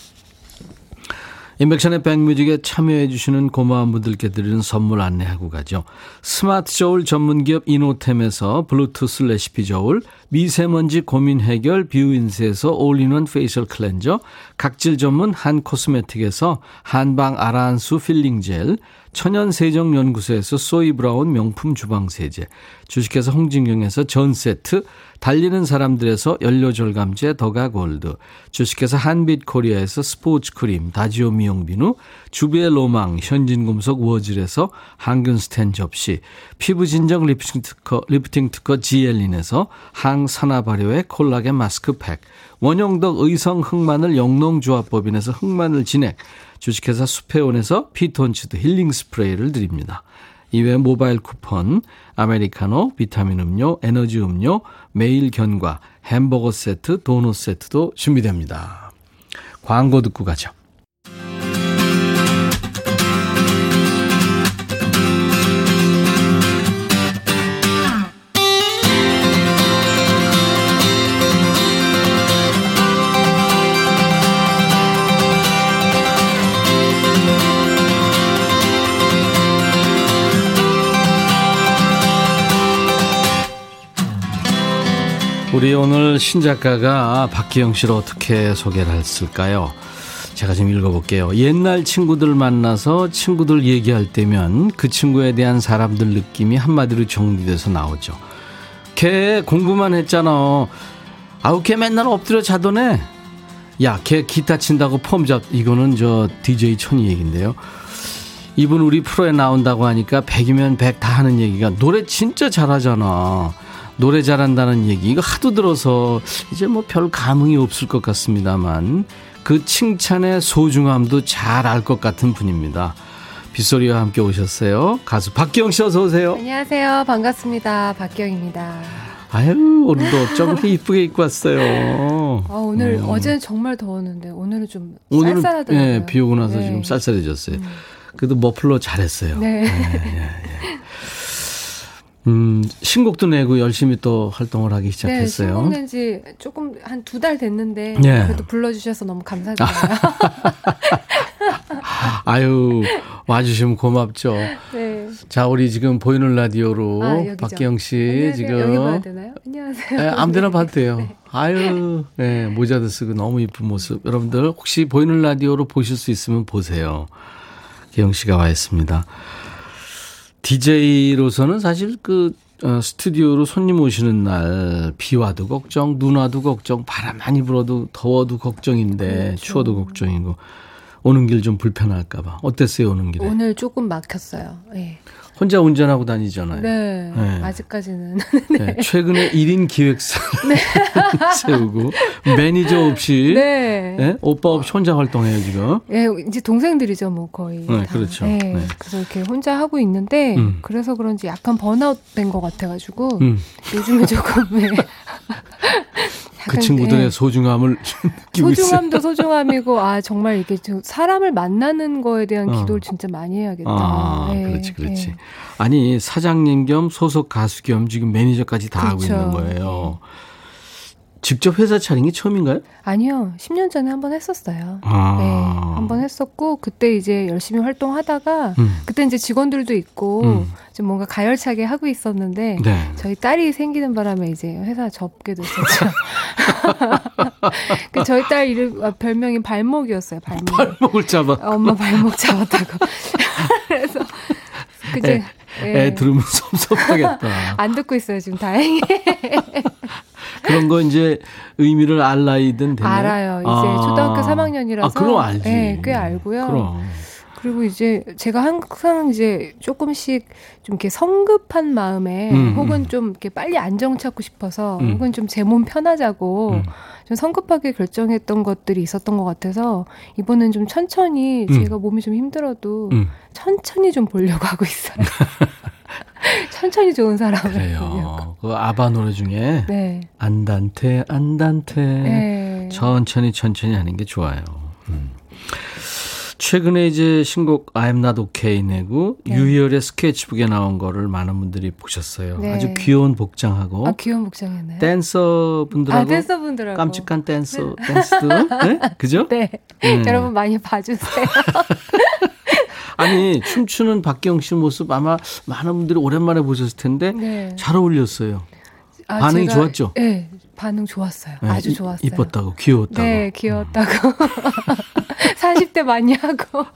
인백션의 백뮤직에 참여해 주시는 고마운 분들께 드리는 선물 안내하고 가죠. 스마트 저울 전문기업 이노템에서 블루투스 레시피 저울, 미세먼지 고민 해결 뷰인스에서 올인원 facial 클렌저, 각질 전문 한 코스메틱에서 한방 아라한수 필링 젤, 천연세정연구소에서 소이브라운 명품 주방세제, 주식회사 홍진경에서 전세트, 달리는 사람들에서 연료절감제 더가골드, 주식회사 한빛코리아에서 스포츠크림, 다지오 미용비누, 주부의 로망, 현진금속 워즐에서 항균스텐 접시, 피부진정 리프팅 특허, 리프팅 특허 지엘린에서 항산화 발효의 콜라겐 마스크팩, 원형덕 의성 흑마늘 영농조합법인에서 흑마늘 진액, 주식회사 수페온에서 피톤치드 힐링 스프레이를 드립니다. 이외 모바일 쿠폰, 아메리카노, 비타민 음료, 에너지 음료, 매일 견과, 햄버거 세트, 도넛 세트도 준비됩니다. 광고 듣고 가죠. 우리 오늘 신작가가 박기영 씨를 어떻게 소개를 했을까요? 제가 좀 읽어볼게요. 옛날 친구들 만나서 친구들 얘기할 때면 그 친구에 대한 사람들 느낌이 한마디로 정리돼서 나오죠. 걔 공부만 했잖아. 아우 걔 맨날 엎드려 자더네. 야, 걔 기타 친다고 폼 잡. 이거는 저 DJ 천이 얘긴데요. 이분 우리 프로에 나온다고 하니까 100이면 100 다 하는 얘기가 노래 진짜 잘하잖아. 노래 잘한다는 얘기 이거 하도 들어서 이제 뭐 별 감흥이 없을 것 같습니다만 그 칭찬의 소중함도 잘 알 것 같은 분입니다. 빗소리와 함께 오셨어요. 가수 박기영 씨 어서 오세요. 안녕하세요. 반갑습니다. 박기영입니다. 아유 오늘도 어쩜 이렇게 이쁘게 입고 왔어요. 아, 오늘 음. 어제는 정말 더웠는데 오늘은 좀 오늘은 쌀쌀하더라고요. 예, 비 오고 나서 네. 지금 쌀쌀해졌어요. 그래도 머플러 잘했어요. 네. 음, 신곡도 내고 열심히 또 활동을 하기 네, 시작했어요. 신곡 낸지 조금 한 두 달 됐는데 예. 그래도 불러주셔서 너무 감사드려요. 아유 와주시면 고맙죠. 네. 자, 우리 지금 보이는 라디오로 아. 박기영 씨 안녕하세요. 지금 여기 봐야 되나요? 안녕하세요. 네, 아무데나 봐도 돼요. 아유, 네, 모자도 쓰고 너무 이쁜 모습. 여러분들 혹시 보이는 라디오로 보실 수 있으면 보세요. 기영 씨가 와 있습니다. DJ로서는 사실 그 어, 스튜디오로 손님 오시는 날 비 와도 걱정, 눈 와도 걱정, 바람 많이 불어도 더워도 걱정인데 그렇죠. 추워도 걱정이고 오는 길 좀 불편할까봐 어땠어요 오는 길에? 오늘 조금 막혔어요. 네. 혼자 운전하고 다니잖아요. 네. 네. 아직까지는. 네, 최근에 1인 기획사 세우고 매니저 없이 네. 네? 오빠 없이 혼자 활동해요 지금. 예, 이제 동생들이죠, 뭐 거의. 네, 다. 그렇죠. 예, 네. 그래서 이렇게 혼자 하고 있는데 음. 그래서 그런지 약간 번아웃 된 것 같아 가지고 음, 요즘에 조금 예. 그 친구들의 예. 소중함을 느끼고 있어요. 소중함도 소중함이고 아 정말 이게 좀 사람을 만나는 거에 대한 어. 기도를 진짜 많이 해야겠다. 아, 예, 그렇지, 그렇지. 예. 아니 사장님 겸 소속 가수 겸 지금 매니저까지 다 그렇죠. 하고 있는 거예요. 직접 회사 차린 게 처음인가요? 아니요, 10년 전에 한 번 했었어요. 아, 네, 한 번 했었고 그때 이제 열심히 활동하다가 음, 그때 이제 직원들도 있고 음. 좀 뭔가 가열차게 하고 있었는데 네. 저희 딸이 생기는 바람에 이제 회사 접게 됐었죠. 그 저희 딸 이름 아, 별명이 발목이었어요. 발목. 목을 잡아. 아, 엄마 발목 잡았다고. 그래서 그제 애 들으면 섭섭하겠다. 안 듣고 있어요 지금 다행히 그런 거 이제 의미를 알 나이든 되나요? 알아요. 이제 아. 초등학교 3학년이라서 아, 그럼 알지. 네, 꽤 알고요. 그럼. 그리고 이제 제가 항상 이제 조금씩 좀 이렇게 성급한 마음에 음, 혹은 음. 좀 이렇게 빨리 안정 찾고 싶어서 음. 혹은 좀 제 몸 편하자고 음. 좀 성급하게 결정했던 것들이 있었던 것 같아서 이번엔 좀 천천히 음. 제가 몸이 좀 힘들어도 음. 천천히 좀 보려고 하고 있어요. 천천히 좋은 사람을. 그래요. 그 아바 노래 중에 네. 안단테 안단테 네. 천천히 천천히 하는 게 좋아요. 음. 최근에 이제 신곡 I'm Not Okay 내고 네. 유희열의 스케치북에 나온 거를 많은 분들이 보셨어요. 네. 아주 귀여운 복장하고 아 귀여운 복장이네. 댄서 분들하고 아 댄서분들하고 깜찍한 댄서 댄스들, 네? 그죠? 네. 네. 여러분 많이 봐주세요. 아니 춤추는 박경 씨 모습 아마 많은 분들이 오랜만에 보셨을 텐데 네. 잘 어울렸어요. 아, 반응이 제가- 좋았죠? 네, 반응 좋았어요. 네, 아주 이- 좋았어요. 이뻤다고 귀여웠다고. 네, 귀여웠다고. 40대 맞냐고.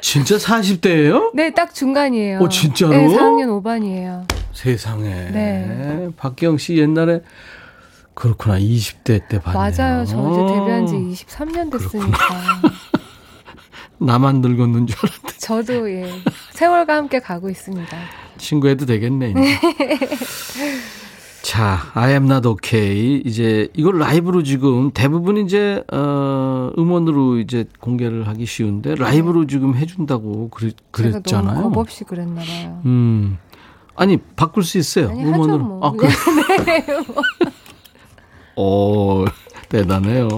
진짜 40대예요? 네, 딱 중간이에요. 어, 진짜로? 네, 4학년 5반이에요. 세상에. 네. 박경 씨 옛날에 그렇구나 20대 때 봤네요. 맞아요. 저 이제 데뷔한 지 23년 됐으니까. 나만 늙었는 줄 알았는데 저도 예. 세월과 함께 가고 있습니다. 친구 해도 되겠네. 자, I am not okay. 이제 이걸 라이브로 지금 대부분 이제 어 음원으로 이제 공개를 하기 쉬운데 라이브로 지금 해 준다고 그랬, 제가 그랬잖아요. 너무 겁 없이 그랬나 봐요. 음. 아니 바꿀 수 있어요. 아니, 음원으로. 뭐. 아, 그래. 네, 뭐. 오, 대단해요.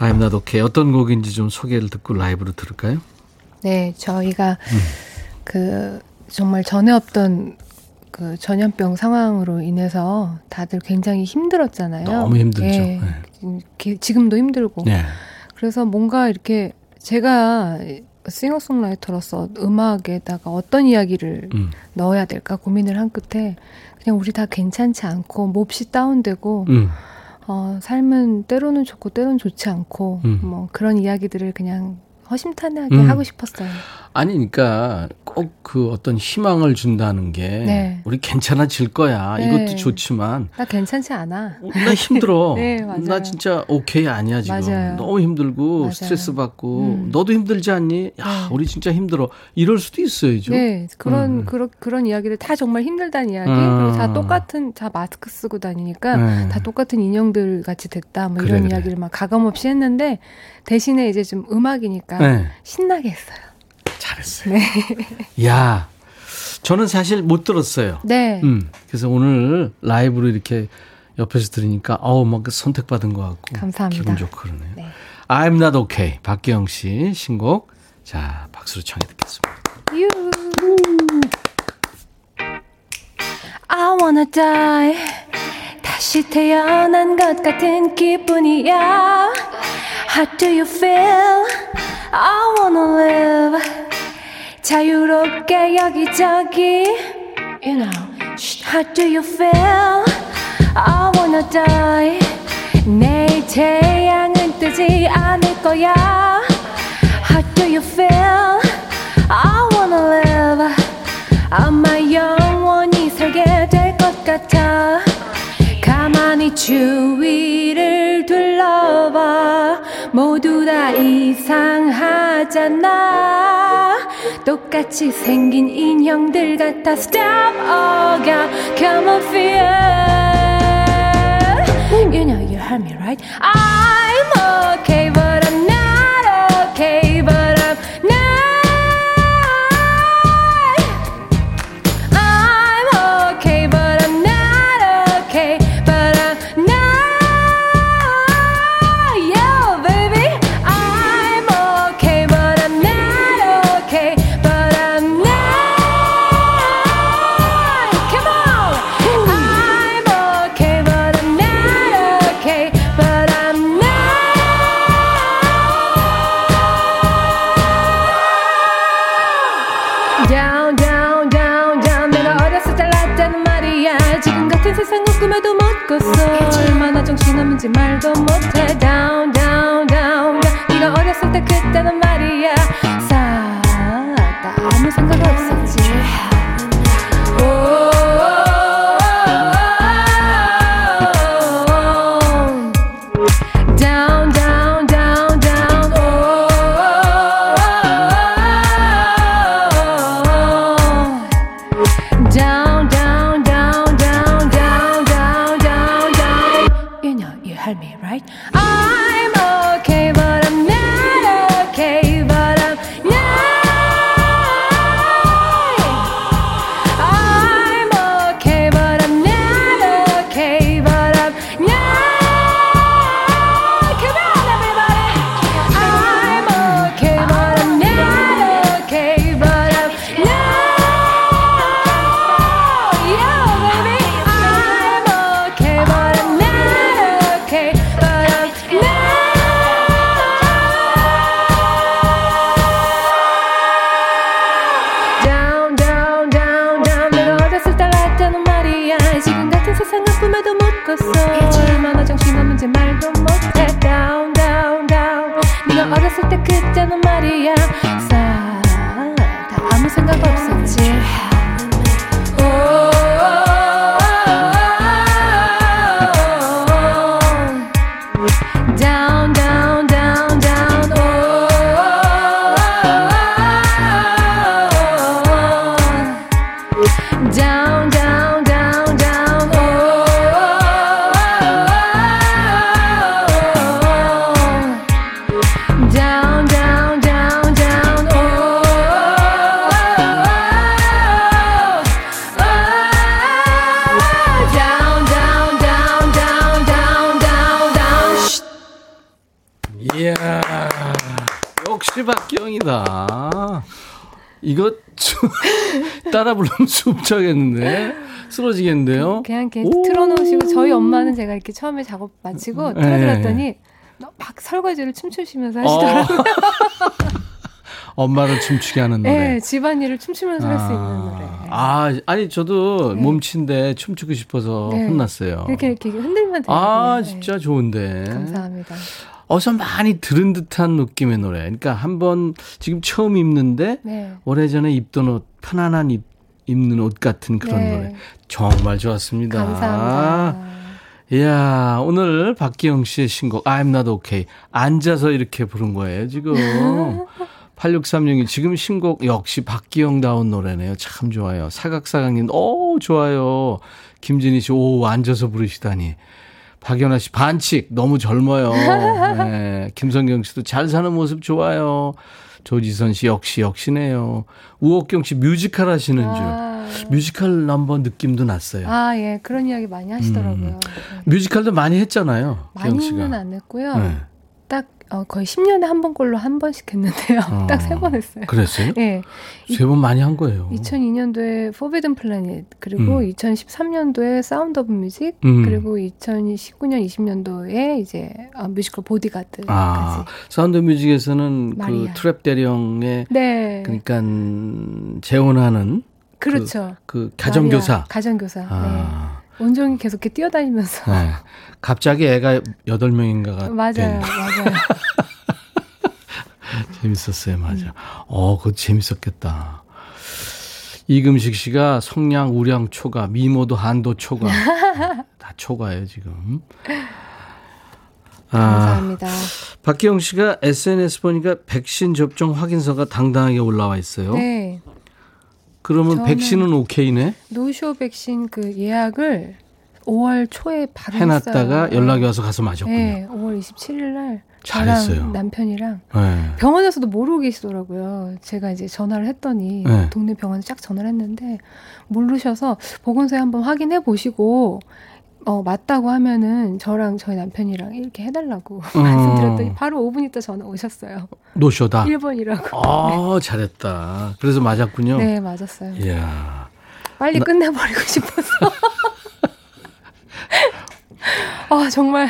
I'm not okay. 어떤 곡인지 좀 소개를 듣고 라이브로 들을까요? 네, 저희가 음. 그 정말 전에 없던 그 전염병 상황으로 인해서 다들 굉장히 힘들었잖아요. 너무 힘들죠. 예, 기- 지금도 힘들고. 네. 그래서 뭔가 이렇게 제가 싱어송라이터로서 음악에다가 어떤 이야기를 음. 넣어야 될까 고민을 한 끝에 그냥 우리 다 괜찮지 않고 몹시 다운되고 음. 어, 삶은 때로는 좋고 때로는 좋지 않고 음. 뭐 그런 이야기들을 그냥 허심탄회하게 음. 하고 싶었어요. 아니, 그러니까 꼭 그 어떤 희망을 준다는 게 네. 우리 괜찮아질 거야. 네. 이것도 좋지만 나 괜찮지 않아. 나 힘들어. 네. 나 진짜 오케이 아니야 지금. 맞아요. 너무 힘들고 맞아요. 스트레스 받고 음. 너도 힘들지 않니? 야, 네. 우리 진짜 힘들어. 이럴 수도 있어야죠. 네, 그런 음. 그런 그런 이야기들 다 정말 힘들다는 이야기. 음. 그리고 다 똑같은 다 마스크 쓰고 다니니까 네. 다 똑같은 인형들 같이 됐다. 뭐 그래, 이런 그래. 이야기를 막 가감 없이 했는데 대신에 이제 좀 음악이니까 네. 신나게 했어요. 잘했어요. 야, 저는 사실 못 들었어요. 네. 음, 그래서 오늘 라이브로 이렇게 옆에서 들으니까 어우 막 선택받은 것 같고 감사합니다. 기분 좋고 그러네요. 네. I'm not okay. 박기영 씨 신곡 자 박수로 청해 듣겠습니다. You. I wanna die. 다시 태어난 것 같은 기분이야. How do you feel? I wanna live. 자유롭게 여기저기 You know Shh, How do you feel? I wanna die 내일 태양은 뜨지 않을 거야 How do you feel? I wanna live 아마 영원히 살게 될 것 같아 가만히 주위를 둘러봐 모두 다 이상하잖아 똑같이 생긴 인형들 같아 Stop oh God come on feel You know you heard me right I'm okay 정신없는지 말도 못해. Down, down, down. 네가 어렸을 때 그때는 말이야. 싹다 아무 생각 없었지. 숨차겠는데? 쓰러지겠는데요? 그냥 이렇게 오. 틀어놓으시고 저희 엄마는 제가 이렇게 처음에 작업 마치고 네. 틀어드렸더니 막 설거지를 춤추시면서 하시더라고요. 어. 엄마를 춤추게 하는 노래. 네, 집안일을 춤추면서 할수 있는 노래. 아, 아니 저도 네. 몸친데 춤추고 싶어서 네. 혼났어요. 이렇게 이렇게 흔들면 돼요. 아, 네. 진짜 좋은데. 감사합니다. 어서 많이 들은 듯한 느낌의 노래. 그러니까 한번 지금 처음 입는데 네. 오래전에 입던 옷, 편안한 입, 입는 옷 같은 그런 네. 노래. 정말 좋았습니다. 감사합니다. 이야, 오늘 박기영 씨의 신곡 I'm Not Okay. 앉아서 이렇게 부른 거예요, 지금. 8636이 지금 신곡 역시 박기영다운 노래네요. 참 좋아요. 사각사각님, 오, 좋아요. 김진희 씨, 오, 앉아서 부르시다니. 박연아 씨, 반칙. 너무 젊어요. 네. 김성경 씨도 잘 사는 모습 좋아요. 조지선 씨, 역시, 역시네요. 우옥경 씨, 뮤지컬 하시는 줄. 아, 뮤지컬 넘버 느낌도 났어요. 아, 예, 그런 이야기 많이 하시더라고요. 음. 네. 뮤지컬도 많이 했잖아요. 많이는 안 했고요. 네. 딱 어, 거의 10년에 한 번꼴로 한 번씩 했는데요. 어. 딱세 번 했어요. 그랬어요? 예. 세번 많이 한 거예요. 2002년도에 Forbidden Planet 그리고 음. 2013년도에 사운드 오브 뮤직 음. 그리고 2019년 20년도에 이제 어, 뮤지컬 보디가드까지. 아, 사운드 뮤직에서는 그 마리아. 트랩 대령의 네. 그러니까 음, 재혼하는 그렇죠. 그 가정교사. 마리아, 가정교사. 아, 네. 온종일 계속 이렇게 뛰어다니면서. 네. 갑자기 애가 여덟 명인가가 맞아요. 된. 맞아요. 재밌었어요, 맞아. 음. 어, 그거 재밌었겠다. 이금식 씨가 성량, 용량 초과, 미모도 한도 초과. 다 초과예요, 지금. 아, 감사합니다. 박기영 씨가 SNS 보니까 백신 접종 확인서가 당당하게 올라와 있어요. 네. 그러면 백신은 오케이네? 노쇼 백신 그 예약을 5월 초에 바로 해놨다가 했어요. 연락이 와서 가서 맞았군요. 네, 5월 27일 날 잘했어요. 남편이랑 네. 병원에서도 모르고 계시더라고요. 제가 이제 전화를 했더니 네. 동네 병원에 쫙 전화를 했는데 모르셔서 보건소에 한번 확인해 보시고 어 맞다고 하면은 저랑 저희 남편이랑 이렇게 해달라고 어. 말씀드렸더니 바로 5분 있다 전화 오셨어요. 노쇼다. 1번이라고. 아, 잘했다. 그래서 맞았군요. 네 맞았어요. 이야. 빨리 끝내버리고 싶어서. 아 정말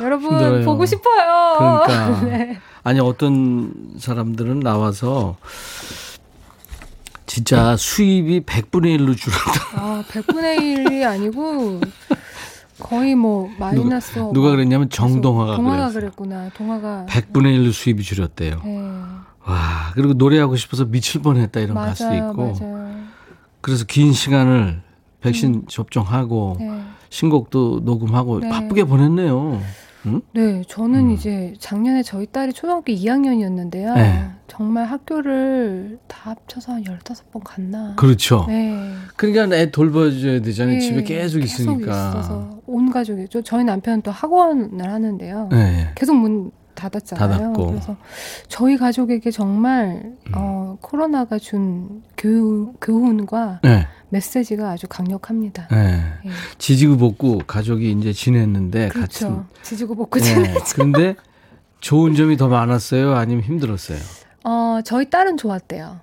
여러분 힘들어요. 보고 싶어요. 그러니까. 네. 아니, 어떤 사람들은 나와서 진짜 수입이 100분의 1로 줄었다. 아 100분의 1이 아니고 거의 뭐 마이너스 누가 그랬냐면 정동화가 동화가 그랬어요. 그랬구나. 동화가 100분의 1로 수입이 줄었대요. 네. 와, 그리고 노래하고 싶어서 미칠 뻔했다 이런 가수도 맞아요, 있고. 맞아요. 그래서 긴 시간을 백신 접종하고 네. 신곡도 녹음하고 네. 바쁘게 보냈네요. 응? 네, 저는 음. 이제 작년에 저희 딸이 초등학교 2학년이었는데요. 네. 정말 학교를 다 합쳐서 한 15번 갔나. 그렇죠. 네. 그러니까 애 돌봐줘야 되잖아요. 네, 집에 계속 있으니까. 있어서 온 가족이 저 저희 남편은 또 학원을 하는데요. 네. 계속 문 닫았잖아요. 닫았고. 그래서 저희 가족에게 정말 음. 어, 코로나가 준 교, 교훈과 네. 메시지가 아주 강력합니다. 네. 예. 지지고 볶고 가족이 이제 지냈는데 그렇죠. 지지고 볶고 같이. 네. 근데 좋은 점이 더 많았어요? 아니면 힘들었어요? 어, 저희 딸은 좋았대요.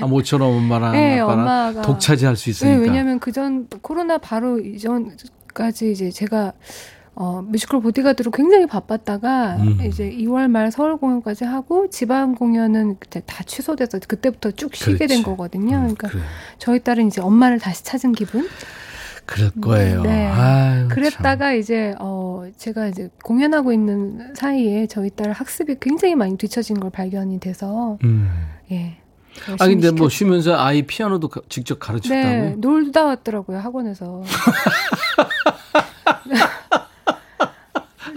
아, 모처럼 엄마랑 네, 아빠랑 엄마가 독차지할 수 네, 있으니까. 왜냐하면 그전 코로나 바로 이전까지 이제 제가 어, 뮤지컬 보디가드로 굉장히 바빴다가 음. 이제 2월 말 서울 공연까지 하고 지방 공연은 그때 다 취소돼서 그때부터 쭉 쉬게 그렇지. 된 거거든요. 음, 그러니까 그래. 저희 딸은 이제 엄마를 다시 찾은 기분. 그럴 거예요. 네. 아유, 참. 그랬다가 이제 어 제가 이제 공연하고 있는 사이에 저희 딸 학습이 굉장히 많이 뒤처진 걸 발견이 돼서 음. 예. 아 근데 뭐 시켰- 쉬면서 아이 피아노도 가- 직접 가르쳤다고요? 네, 놀다 왔더라고요, 학원에서.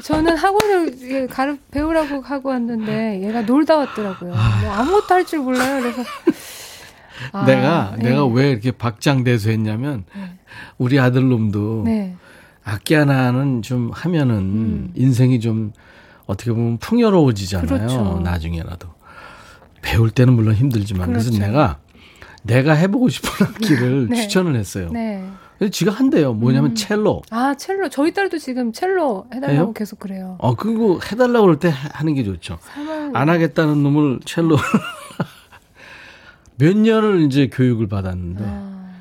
저는 학원을 예, 가르, 배우라고 하고 왔는데 얘가 놀다 왔더라고요. 뭐 아무것도 할 줄 몰라요. 그래서 아, 내가 네. 내가 왜 이렇게 박장대소했냐면 네. 우리 아들놈도 네. 악기 하나는 좀 하면은 음. 인생이 좀 어떻게 보면 풍요로워지잖아요. 그렇죠. 나중에라도 배울 때는 물론 힘들지만 그래서 그렇죠. 내가 내가 해보고 싶은 악기를 네. 추천을 했어요. 지가 한대요. 뭐냐면 음. 첼로. 아, 첼로. 저희 딸도 지금 첼로 해달라고 해요? 계속 그래요. 어 그거 해달라고 그럴 때 하- 하는 게 좋죠. 안 하겠다는 놈을 첼로 몇 년을 이제 교육을 받았는데 아,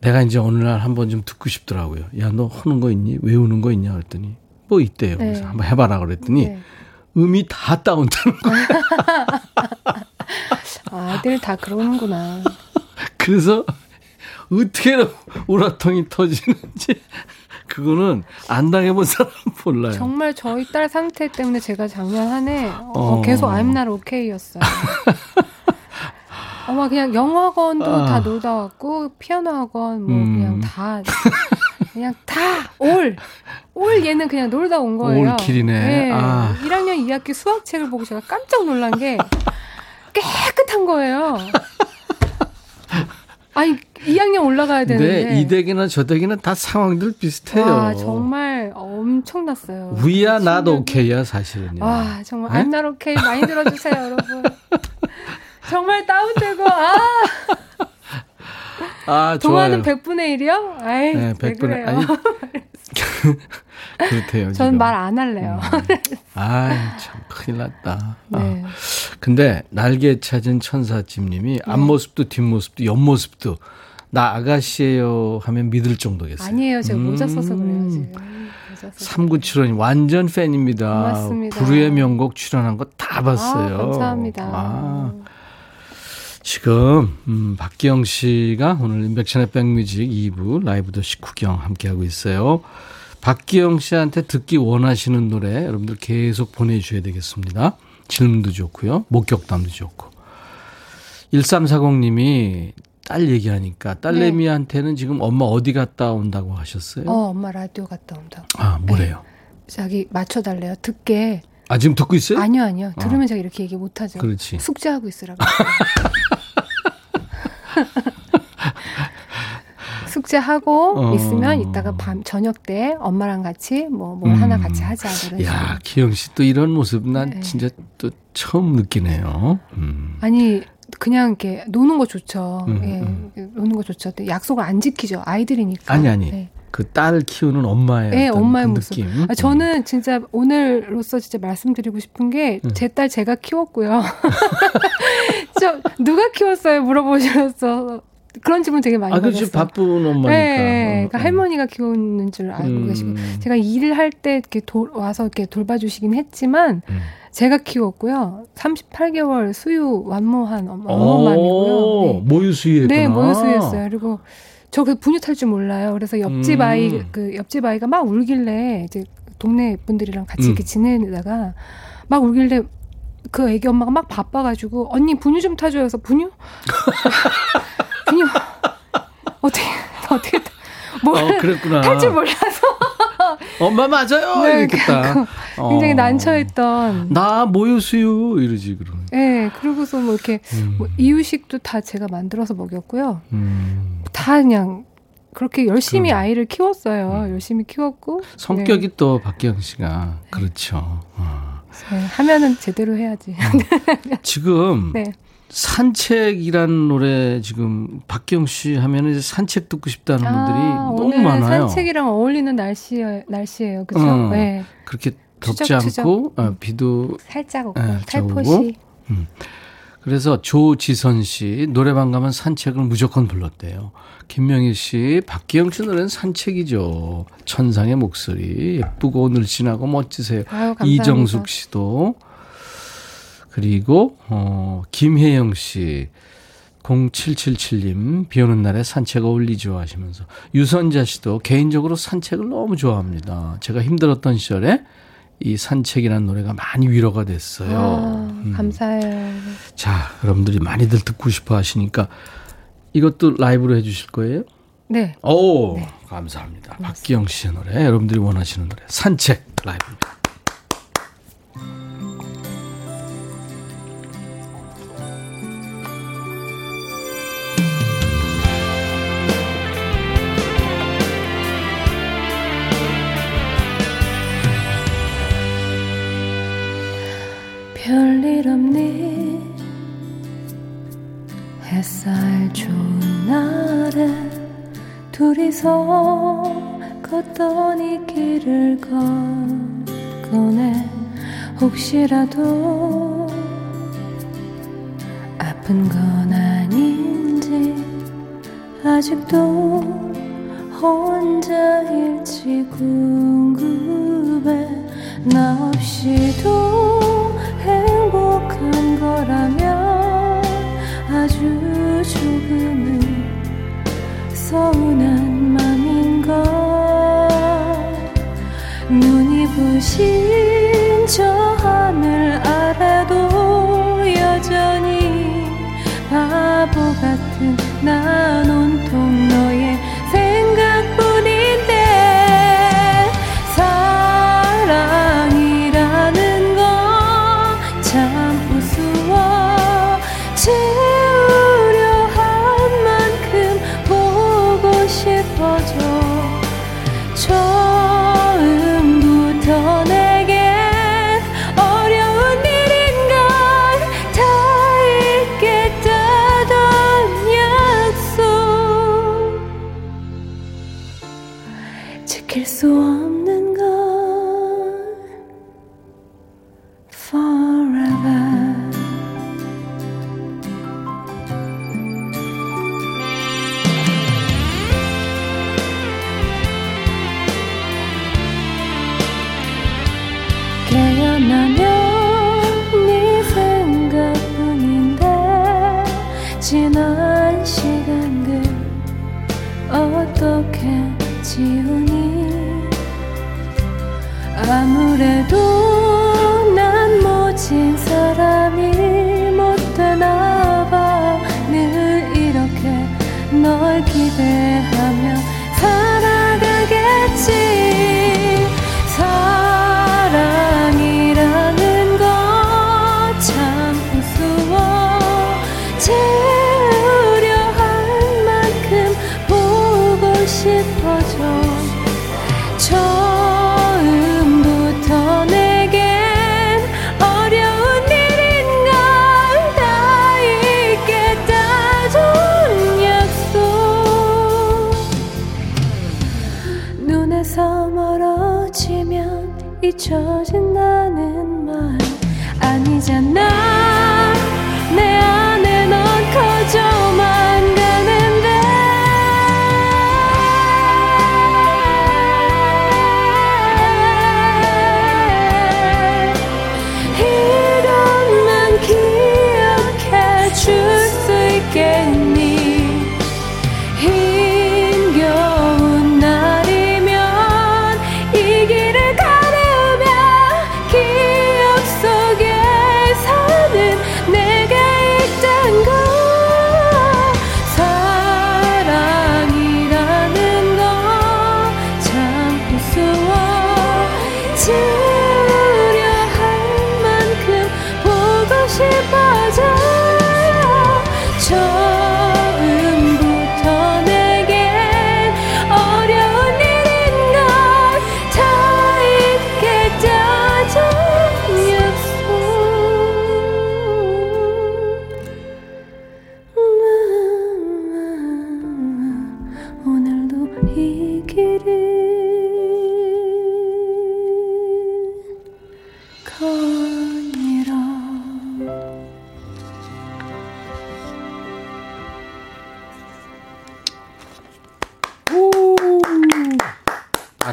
내가 이제 어느 날 한번 좀 듣고 싶더라고요. 야, 너 하는 거 있니? 외우는 거 있냐? 그랬더니 뭐 있대요. 네. 그래서 한번 해봐라 그랬더니 네. 음이 다 다운되는 거야. 아들 다 그러는구나. 그래서 어떻게 우라통이 터지는지 그거는 안 당해본 사람은 몰라요. 정말 저희 딸 상태 때문에 제가 작년 한해 어, 어. 계속 I'm not okay였어요. 어머 그냥 영어 학원도 아. 다 놀다 왔고 피아노 학원 뭐 음. 그냥 다 그냥 다올올 얘는 그냥 놀다 온 거예요. 올킬이네. 아. 1학년 2학기 수학책을 보고 제가 깜짝 놀란 게 깨끗한 거예요. 아니 2학년 올라가야 되는데 근데 이 댁이나 저 댁이나 다 상황들 비슷해요. 와 정말 엄청났어요. We are not 충격이. okay야 사실은요. 와 정말 네? I'm not okay 많이 들어주세요 여러분. 정말 다운되고 아 아, 동화는 좋아요. 100분의 1이요? 아이 네, 왜 100분의 그래요? 아니 그렇대요. 전말안 할래요. 아, 참 큰일 났다. 아. 네. 근데 날개 찾은 천사집님이 앞모습도 뒷모습도 옆모습도 나 아가씨예요 하면 믿을 정도겠어요. 아니에요 제가 모자 음. 써서 그래요 지금. 모자 써서. 3975님 완전 팬입니다. 고맙습니다. 불후의 명곡 출연한 거 다 봤어요. 아, 감사합니다. 아, 지금 음, 박기영 씨가 오늘 인백션의 백뮤직 2부 라이브 도시 구경 함께하고 있어요. 박기영 씨한테 듣기 원하시는 노래 여러분들 계속 보내주셔야 되겠습니다. 질문도 좋고요. 목격담도 좋고. 1340님이 딸 얘기하니까 딸내미한테는 지금 엄마 어디 갔다 온다고 하셨어요? 어, 엄마 라디오 갔다 온다. 아, 뭐래요? 자기 맞춰달래요. 듣게. 아, 지금 듣고 있어요? 아니요, 아니요. 들으면 제가 이렇게 얘기 못하죠. 그렇지. 숙제하고 있으라고. 숙제하고 어. 있으면 이따가 밤 저녁 때 엄마랑 같이 뭐뭘 음. 하나 같이 하자 그런 야. 기영 씨 또 이런 모습 난 네. 진짜 또 처음 느끼네요. 음. 아니 그냥 이렇게 노는 거 좋죠. 음, 예, 노는 거 좋죠. 약속을 안 지키죠. 아이들이니까. 아니, 아니. 네. 그딸 키우는 엄마의 네, 엄마의 그 모습. 느낌. 아, 저는 진짜 오늘로서 진짜 말씀드리고 싶은 게 음. 제딸 제가 키웠고요. 저 누가 키웠어요? 물어보셔서 그런 질문 되게 많이 아, 받았어요. 그렇지. 바쁜 엄마니까. 네, 그러니까 어, 어. 할머니가 키우는 줄 알고 음. 계시고 제가 일을 할 때 이렇게 도, 와서 이렇게 돌봐주시긴 했지만 음. 제가 키웠고요. 38개월 수유 완모한 엄- 오, 어머맘이고요. 네. 모유 수유했구나. 네, 모유 수유했어요. 그리고 저 그 분유 탈 줄 몰라요. 그래서 옆집 음. 아이 그 옆집 아이가 막 울길래 이제 동네 분들이랑 같이 음. 이렇게 지내다가 막 울길래 그 애기 엄마가 막 바빠가지고 언니 분유 좀 타줘요. 그래서 분유 분유 어떻게 어떻게 뭘 어, 그랬구나. 탈줄 몰라서 엄마 맞아요. 네, 이렇겠다. 굉장히 어. 난처했던. 나 모유수유 이러지 그럼. 예, 그러고서 뭐 이렇게 음. 뭐 이유식도 다 제가 만들어서 먹였고요. 음. 다 그냥 그렇게 열심히 그럼. 아이를 키웠어요. 음. 열심히 키웠고 성격이 또 박기영 씨가 그렇죠. 어. 네, 하면은 제대로 해야지. 지금 네. 산책이란 노래 지금 박기영 씨 하면은 이제 산책 듣고 싶다는 분들이 아, 너무 오늘 많아요. 산책이랑 어울리는 날씨 날씨예요. 그렇죠? 어. 네. 그렇게 덥지 추적추적. 않고 어, 비도 살짝 오고 네, 살포시. 그래서 조지선 씨 노래방 가면 산책을 무조건 불렀대요. 김명희 씨, 박기영 씨 노래는 산책이죠. 천상의 목소리 예쁘고 늘씬하고 멋지세요. 아유. 이정숙 씨도 그리고 어 김혜영 씨 0777님 비 오는 날에 산책 어울리죠 하시면서 유선자 씨도 개인적으로 산책을 너무 좋아합니다. 제가 힘들었던 시절에 이 산책이라는 노래가 많이 위로가 됐어요. 아, 음. 감사해요. 자, 여러분들이 많이들 듣고 싶어 하시니까 이것도 라이브로 해주실 거예요? 네. 오, 감사합니다. 박기영 씨의 노래, 여러분들이 원하시는 노래, 산책 라이브입니다. 도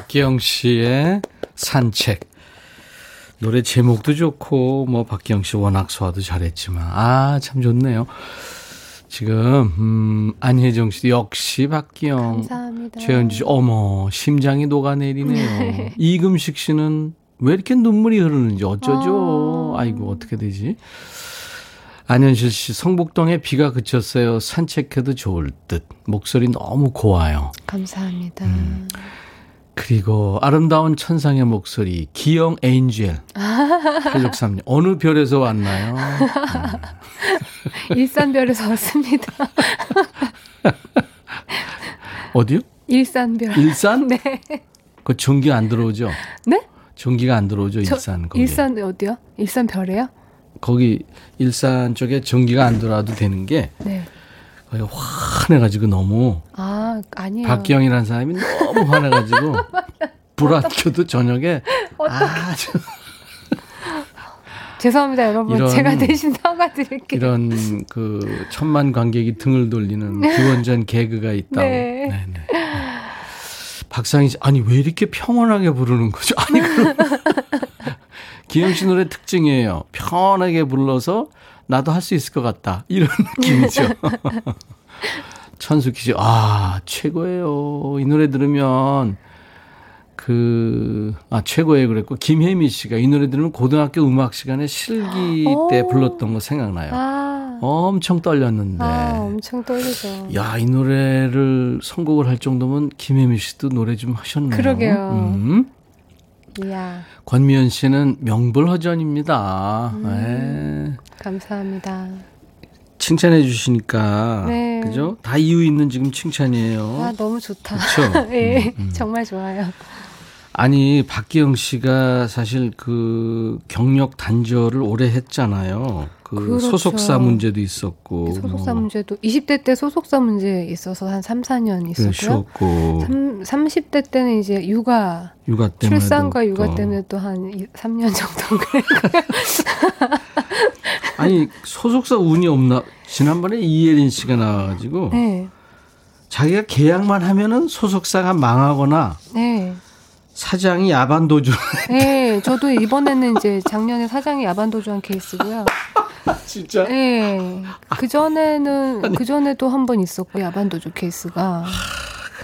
박기영 씨의 산책. 노래 제목도 좋고, 뭐, 박기영 씨 워낙 소화도 잘했지만, 아, 참 좋네요. 지금, 음, 안혜정 씨도 역시 박기영. 감사합니다. 최현지 씨, 어머, 심장이 녹아내리네요. 이금식 씨는 왜 이렇게 눈물이 흐르는지 어쩌죠? 아이고, 어떻게 되지? 안현실 씨, 성북동에 비가 그쳤어요. 산책해도 좋을 듯. 목소리 너무 고와요. 감사합니다. 음. 그리고 아름다운 천상의 목소리, 기영 에인젤. 863님, 어느 별에서 왔나요? 일산별에서 왔습니다. 어디요? 일산별. 일산? 네. 그 전기 안 들어오죠? 네? 전기가 안 들어오죠, 저- 일산. 거기. 일산 어디요? 일산별이에요? 거기 일산 쪽에 전기가 안 들어와도 되는 게 네. 화내가지고 너무 아, 아니에요. 박기영이라는 사람이 너무 화내가지고 불안 켜도 저녁에 아주 죄송합니다, 여러분. 이런- 제가 대신 사과드릴게요. 이런 그 천만 관객이 등을 돌리는 기원전 개그가 있다고. 네. 네 네. 박상희 씨, 아니 왜 이렇게 평온하게 부르는 거죠? 아니 그럼 기영 씨 노래 특징이에요. 편하게 불러서 나도 할 수 있을 것 같다 이런 느낌이죠. 천숙희 씨, 아 최고예요. 이 노래 들으면 그, 아, 최고예요. 그랬고, 김혜미 씨가 이 노래 들으면 고등학교 음악 시간에 실기 때 오. 불렀던 거 생각나요. 아, 엄청 떨렸는데. 아, 엄청 떨리죠. 야, 이 노래를 선곡을 할 정도면 김혜미 씨도 노래 좀 하셨네요. 그러게요. 음. 이야, 권미연 씨는 명불허전입니다. 음. 네. 감사합니다. 칭찬해 주시니까. 네. 그죠? 다 이유 있는 지금 칭찬이에요. 아, 너무 좋다. 그렇죠? 예, 정말 좋아요. 아니, 박기영 씨가 사실 그 경력 단절을 오래 했잖아요. 그 그렇죠. 소속사 문제도 있었고. 소속사 뭐 문제도 20대 때 소속사 문제 있어서 한 3, 4년 그 있었고요. 쉬었고. 삼 30대 때는 이제 육아, 육아 때문에. 출산과 육아 때문에 또 한 3년 정도 그래. 아니, 소속사 운이 없나? 지난번에 이예린 씨가 나와가지고. 네. 자기가 계약만 하면은 소속사가 망하거나 네. 사장이 야반 도주. 네, 저도 이번에는 이제 작년에 사장이 야반 도주한 케이스고요. 진짜? 네. 그전에는, 그전에도 한 번 있었고, 야반도주 케이스가.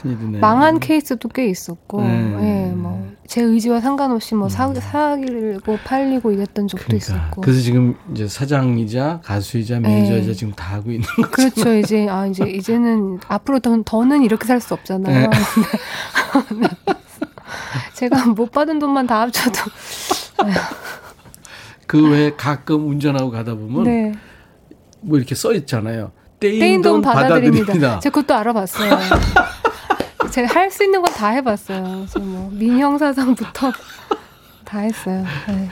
큰일이네. 망한 케이스도 꽤 있었고, 네. 네, 뭐, 제 의지와 상관없이 뭐 사, 사기고 팔리고 이랬던 적도 음. 그러니까 있었고. 그래서 지금 이제 사장이자 가수이자 매니저이자 네. 지금 다 하고 있는 거. 그렇죠. 이제 아 이제 이제는 앞으로 더, 더는 이렇게 살 수 없잖아요. 네. 네. 제가 못 받은 돈만 다 합쳐도 그 외에 가끔 운전하고 가다 보면 네. 뭐 이렇게 써 있잖아요. 떼인, 돈 받아드립니다. 제가 그것도 알아봤어요. 제가 할 수 있는 건 다 해봤어요. 뭐 민형사상부터 다 했어요. 네.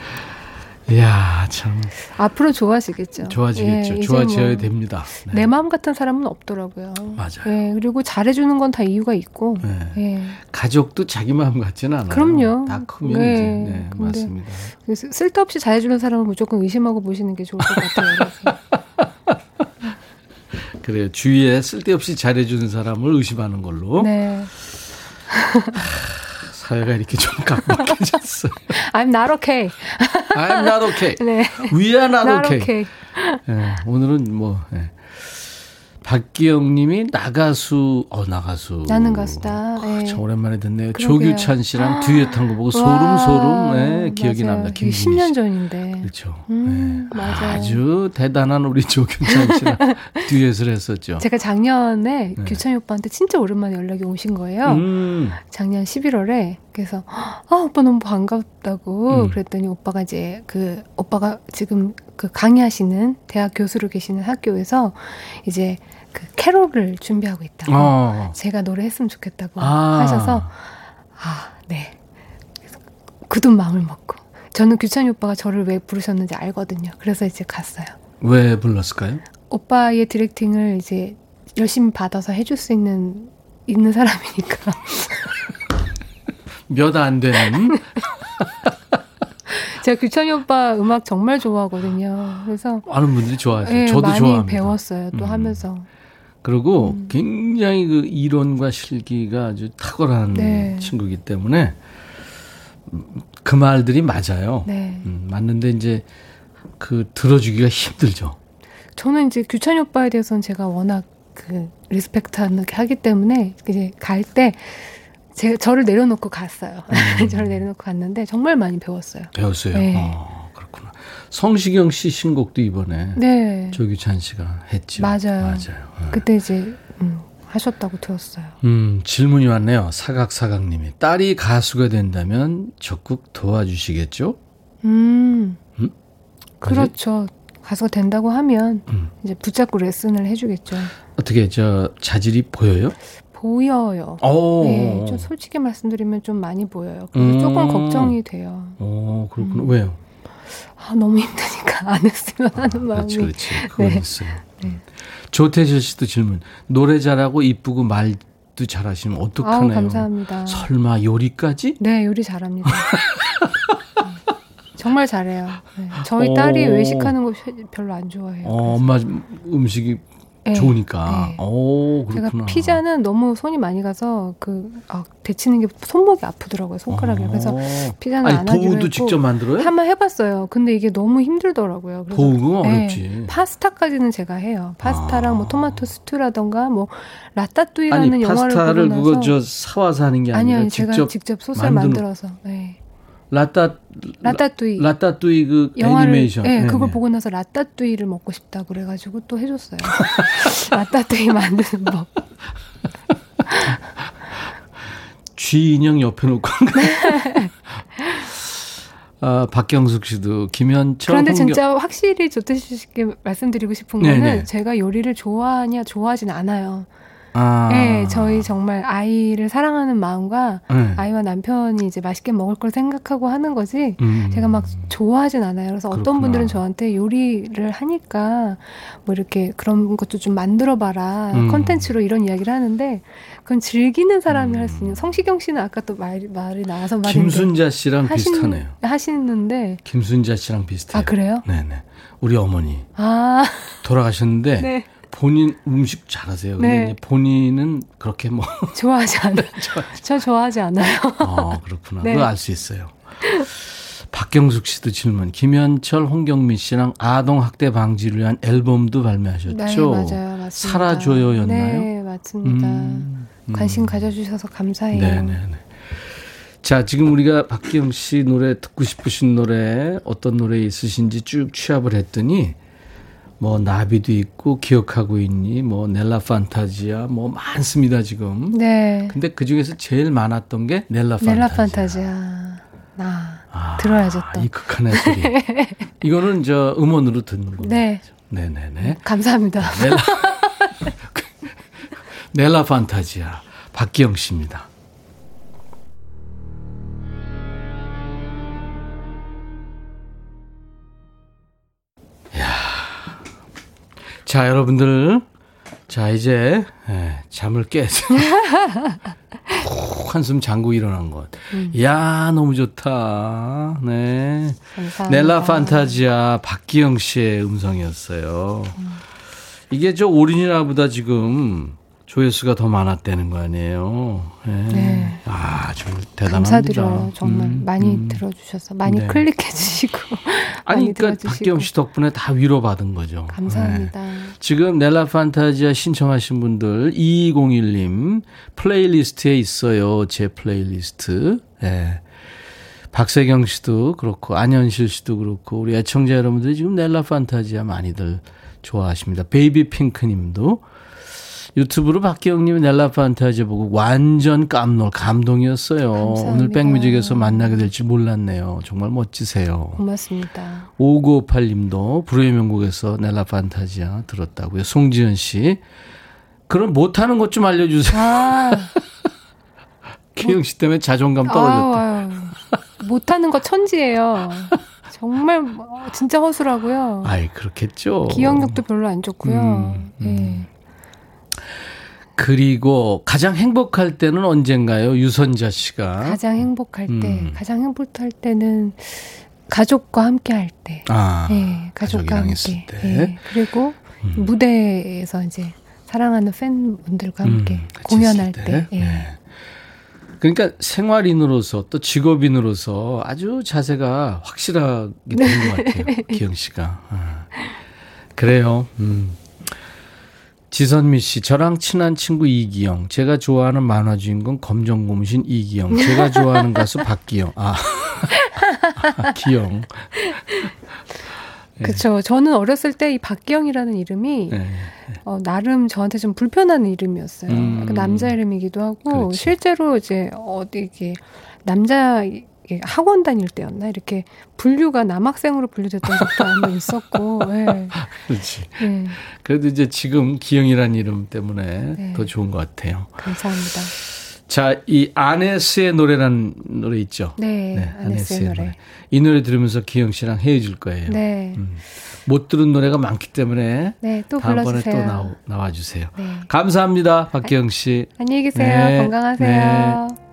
이야 참 앞으로 좋아지겠죠. 좋아지겠죠. 예, 좋아져야 뭐 됩니다. 네. 내 마음 같은 사람은 없더라고요. 맞아요. 예, 그리고 잘해주는 건 다 이유가 있고. 네. 예. 가족도 자기 마음 같지는 않아요. 그럼요. 다 크면 네. 이제 네, 맞습니다. 그래서 쓸데없이 잘해주는 사람은 무조건 의심하고 보시는 게 좋을 것 같아요. 그래요. 주위에 쓸데없이 잘해주는 사람을 의심하는 걸로 네. 사회가 이렇게 좀 각박해졌어요. I'm not okay. I'm not okay. 네. We are not, Not okay. okay. 예, 오늘은 뭐 예. 박기영 님이 나가수 어 나가수 나는 가수다. 예. 참 오랜만에 듣네요. 그러게요. 조규찬 씨랑 듀엣 한 거 보고 소름 와, 소름 예, 기억이 맞아요. 납니다. 그게 김진희 10년 씨. 전인데. 그렇죠. 음, 예. 맞아요. 아주 대단한 우리 조규찬 씨랑 듀엣을 했었죠. 제가 작년에 네. 규찬이 오빠한테 진짜 오랜만에 연락이 오신 거예요. 음, 작년 11월에 그래서 아 오빠 너무 반갑다고 음. 그랬더니 오빠가 이제 그 오빠가 지금 그 강의하시는 대학 교수로 계시는 학교에서 이제 그 캐롤을 준비하고 있다고 어. 제가 노래했으면 좋겠다고 아. 하셔서 아 네. 굳은 마음을 먹고 저는 규찬이 오빠가 저를 왜 부르셨는지 알거든요. 그래서 이제 갔어요. 왜 불렀을까요? 오빠의 디렉팅을 이제 열심히 받아서 해줄 수 있는 있는 사람이니까 몇 안 되는 제가 규찬이 오빠 음악 정말 좋아하거든요. 그래서 많은 분들이 좋아하세요. 예, 저도 많이 좋아합니다. 배웠어요. 또 음. 하면서 그리고 음. 굉장히 그 이론과 실기가 아주 탁월한 네. 친구이기 때문에 그 말들이 맞아요. 네. 음, 맞는데 이제 그 들어주기가 힘들죠. 저는 이제 규찬이 오빠에 대해서는 제가 워낙 그 리스펙트하게 하기 때문에 이제 갈 때 제가 저를 내려놓고 갔어요. 음. 저를 내려놓고 갔는데 정말 많이 배웠어요. 배웠어요. 네. 어, 그렇구나. 성시경 씨 신곡도 이번에 네. 조규찬 씨가 했죠. 맞아요. 맞아요. 어. 그때 이제 음, 하셨다고 들었어요. 음, 질문이 왔네요. 사각사각님이 딸이 가수가 된다면 적극 도와주시겠죠? 음. 음? 그렇죠. 가수가 된다고 하면 음. 이제 붙잡고 레슨을 해주겠죠. 어떻게 저 자질이 보여요? 보여요. 오, 네, 좀 솔직히 말씀드리면 좀 많이 보여요. 그래서 음. 조금 걱정이 돼요. 오, 그렇구나. 음. 왜요? 아, 너무 힘드니까 안 했으면 하는 마음이. 그렇지, 그렇지. 그건 네. 있어요. 네. 조태실 씨도 질문. 노래 잘하고 이쁘고 말도 잘하시면 어떡하나요? 감사합니다. 설마 요리까지? 네, 요리 잘합니다. 네. 정말 잘해요. 네. 저희 오. 딸이 외식하는 거 별로 안 좋아해요. 어, 엄마 음식이 네. 좋으니까. 네. 오, 제가 그렇구나. 피자는 너무 손이 많이 가서 그 아, 데치는 게 손목이 아프더라고요 손가락이 그래서 피자는 아니, 안 하기로 도우도 했고 직접 만들어요? 한번 해봤어요. 근데 이게 너무 힘들더라고요. 그래서 도우가 네, 어렵지. 파스타까지는 제가 해요. 파스타랑 아. 뭐 토마토 스튜라던가 뭐 라따뚜이라는 아니, 영화를 파스타를 그거 저 사와서 하는 게 아니라 아니요, 직접 제가 직접 소스를 만드는- 만들어서 네. 라따 라따뚜이 라따뚜이 그 영화를 애니메이션. 네, 네, 그걸 네. 보고 나서 라따뚜이를 먹고 싶다 그래 가지고 또 해 줬어요. 라따뚜이 만드는 법. 쥐 인형 옆에 놓고. 아, 박경숙 씨도 김현철 그런데 홍경- 진짜 확실히 조태식 씨께 말씀드리고 싶은 거는 네네. 제가 요리를 좋아하냐 좋아하진 않아요. 아. 네, 저희 정말 아이를 사랑하는 마음과 네. 아이와 남편이 이제 맛있게 먹을 걸 생각하고 하는 거지. 음. 제가 막 좋아하진 않아요. 그래서 어떤 그렇구나. 분들은 저한테 요리를 하니까 뭐 이렇게 그런 것도 좀 만들어 봐라. 음. 컨텐츠로 이런 이야기를 하는데 그건 즐기는 사람이 음. 할수 있는. 성시경 씨는 아까 또 말, 말이 나와서 말인데 김순자 씨랑 비슷하네요. 하시는데 김순자 씨랑 비슷해요. 아 그래요? 네네. 우리 어머니 아, 돌아가셨는데 네. 본인 음식 잘하세요. 근데 네. 본인은 그렇게 뭐 좋아하지 않아요. 저 좋아하지 않아요. 아, 그렇구나. 네. 그거 알 수 있어요. 박경숙 씨도 질문. 김현철, 홍경민 씨랑 아동 학대 방지를 위한 앨범도 발매하셨죠? 네, 맞아요. 맞습니다. 살아줘요였나요? 네, 맞습니다. 음, 음. 관심 가져주셔서 감사해요. 네 네 네. 자, 지금 우리가 박기영 씨 노래 듣고 싶으신 노래 어떤 노래 있으신지 쭉 취합을 했더니 뭐 나비도 있고 기억하고 있니 뭐 넬라 판타지아 뭐 많습니다 지금. 네. 근데 그 중에서 제일 많았던 게 넬라 판타지아. 넬라 판타지아. 나 아, 들어야죠 또. 이 극한의 소리. 이거는 저 음원으로 듣는 겁니다. 네. 네네네. 감사합니다. 넬라 넬라 판타지아 박기영 씨입니다. 자, 여러분들. 자, 이제, 예, 잠을 깨서. 푹 한숨 잠고 일어난 것. 야 너무 좋다. 네. 감사합니다. 넬라 판타지아 박기영 씨의 음성이었어요. 이게 저 오리지널보다 지금 조회수가 더 많았다는 거 아니에요. 네. 네. 아, 좀 대단합니다. 감사드려요. 정말 음, 많이 음. 들어주셔서 많이 네. 클릭해 주시고 아니, 그러니까. 박기영 씨 덕분에 다 위로받은 거죠. 감사합니다. 네. 지금 넬라 판타지아 신청하신 분들 2201님 플레이리스트에 있어요. 제 플레이리스트. 예. 박세경 씨도 그렇고 안현실 씨도 그렇고 우리 애청자 여러분들이 지금 넬라 판타지아 많이들 좋아하십니다. 베이비 핑크 님도 유튜브로 박기영님 넬라 판타지아 보고 완전 깜놀 감동이었어요. 감사합니다. 오늘 백뮤직에서 만나게 될지 몰랐네요. 정말 멋지세요. 고맙습니다. 5958님도 불후의 명곡에서 넬라 판타지아 들었다고요. 송지현 씨. 그럼 못하는 것 좀 알려주세요. 아, 기영 씨 때문에 자존감 떨어졌다. 아유, 아유. 못하는 거 천지예요. 정말 뭐, 진짜 허술하고요. 아이, 그렇겠죠. 기억력도 별로 안 좋고요. 음, 음. 예. 그리고 가장 행복할 때는 언젠가요? 유선자 씨가. 가장 행복할 때, 음. 가장 행복할 때는 가족과 함께 할 때. 아, 예, 가족과 함께. 때. 예, 그리고 음. 무대에서 이제 사랑하는 팬분들과 함께 음, 공연할 있을 때. 예. 네. 그러니까 생활인으로서 또 직업인으로서 아주 자세가 확실하게 되는 것 같아요. 기영 씨가. 아. 그래요. 음. 지선미 씨, 저랑 친한 친구 이기영, 제가 좋아하는 만화 주인공 검정고무신 이기영, 제가 좋아하는 가수 박기영. 아, 아 기영. 그쵸. 저는 어렸을 때 이 박기영이라는 이름이 네. 어, 나름 저한테 좀 불편한 이름이었어요. 음. 약간 남자 이름이기도 하고 그렇지. 실제로 이제 어디 이게 남자 학원 다닐 때였나 이렇게 분류가 남학생으로 분류됐던 적도 한번 있었고. 예. 그렇지. 예. 그래도 이제 지금 기영이라는 이름 때문에 네. 더 좋은 것 같아요. 감사합니다. 자, 이 아네스의 노래라는 노래 있죠? 네, 아네스의 노래. 이 노래 들으면서 기영 씨랑 헤어질 거예요. 네. 음. 못 들은 노래가 많기 때문에 네, 또 다음번에 불러주세요. 또 나오, 나와주세요. 네. 감사합니다, 박기영 씨. 안녕히 계세요. 네, 건강하세요.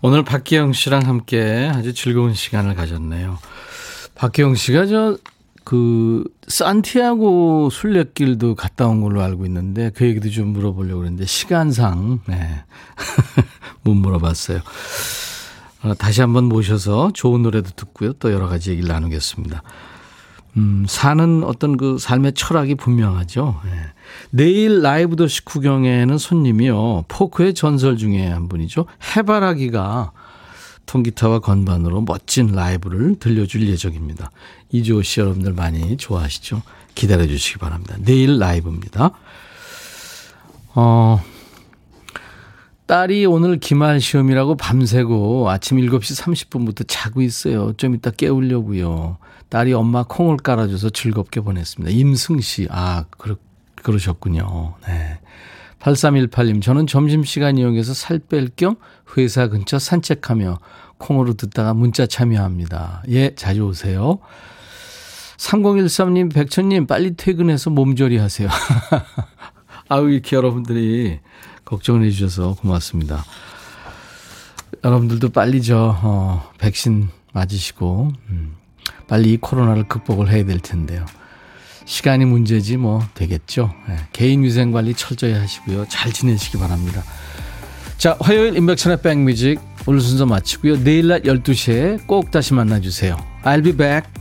오늘 박기영 씨랑 함께 아주 즐거운 시간을 가졌네요. 박기영 씨가 저, 그, 산티아고 순례길도 갔다 온 걸로 알고 있는데 그 얘기도 좀 물어보려고 그랬는데 시간상, 네. 못 물어봤어요. 어, 다시 한번 모셔서 좋은 노래도 듣고요. 또 여러 가지 얘기를 나누겠습니다. 음, 사는 어떤 그 삶의 철학이 분명하죠. 예. 내일 라이브 도시 구경에는 손님이요. 포크의 전설 중에 한 분이죠. 해바라기가 통기타와 건반으로 멋진 라이브를 들려줄 예정입니다. 이주호 씨 여러분들 많이 좋아하시죠? 기다려 주시기 바랍니다. 내일 라이브입니다. 어, 딸이 오늘 기말 시험이라고 밤새고 아침 7시 30분부터 자고 있어요. 좀 이따 깨우려고요. 딸이 엄마 콩을 깔아줘서 즐겁게 보냈습니다. 임승 씨, 아, 그러, 그러셨군요. 네. 8318님, 저는 점심시간 이용해서 살 뺄 겸 회사 근처 산책하며 콩으로 듣다가 문자 참여합니다. 예, 자주 오세요. 3013님, 백천님, 빨리 퇴근해서 몸조리 하세요. 아우, 이렇게 여러분들이 걱정을 해주셔서 고맙습니다. 여러분들도 빨리 저, 어, 백신 맞으시고, 음, 빨리 이 코로나를 극복을 해야 될 텐데요. 시간이 문제지 뭐 되겠죠. 네, 개인 위생 관리 철저히 하시고요. 잘 지내시기 바랍니다. 자, 화요일 인백천의 백뮤직 오늘 순서 마치고요. 내일 낮 12시에 꼭 다시 만나주세요. I'll be back.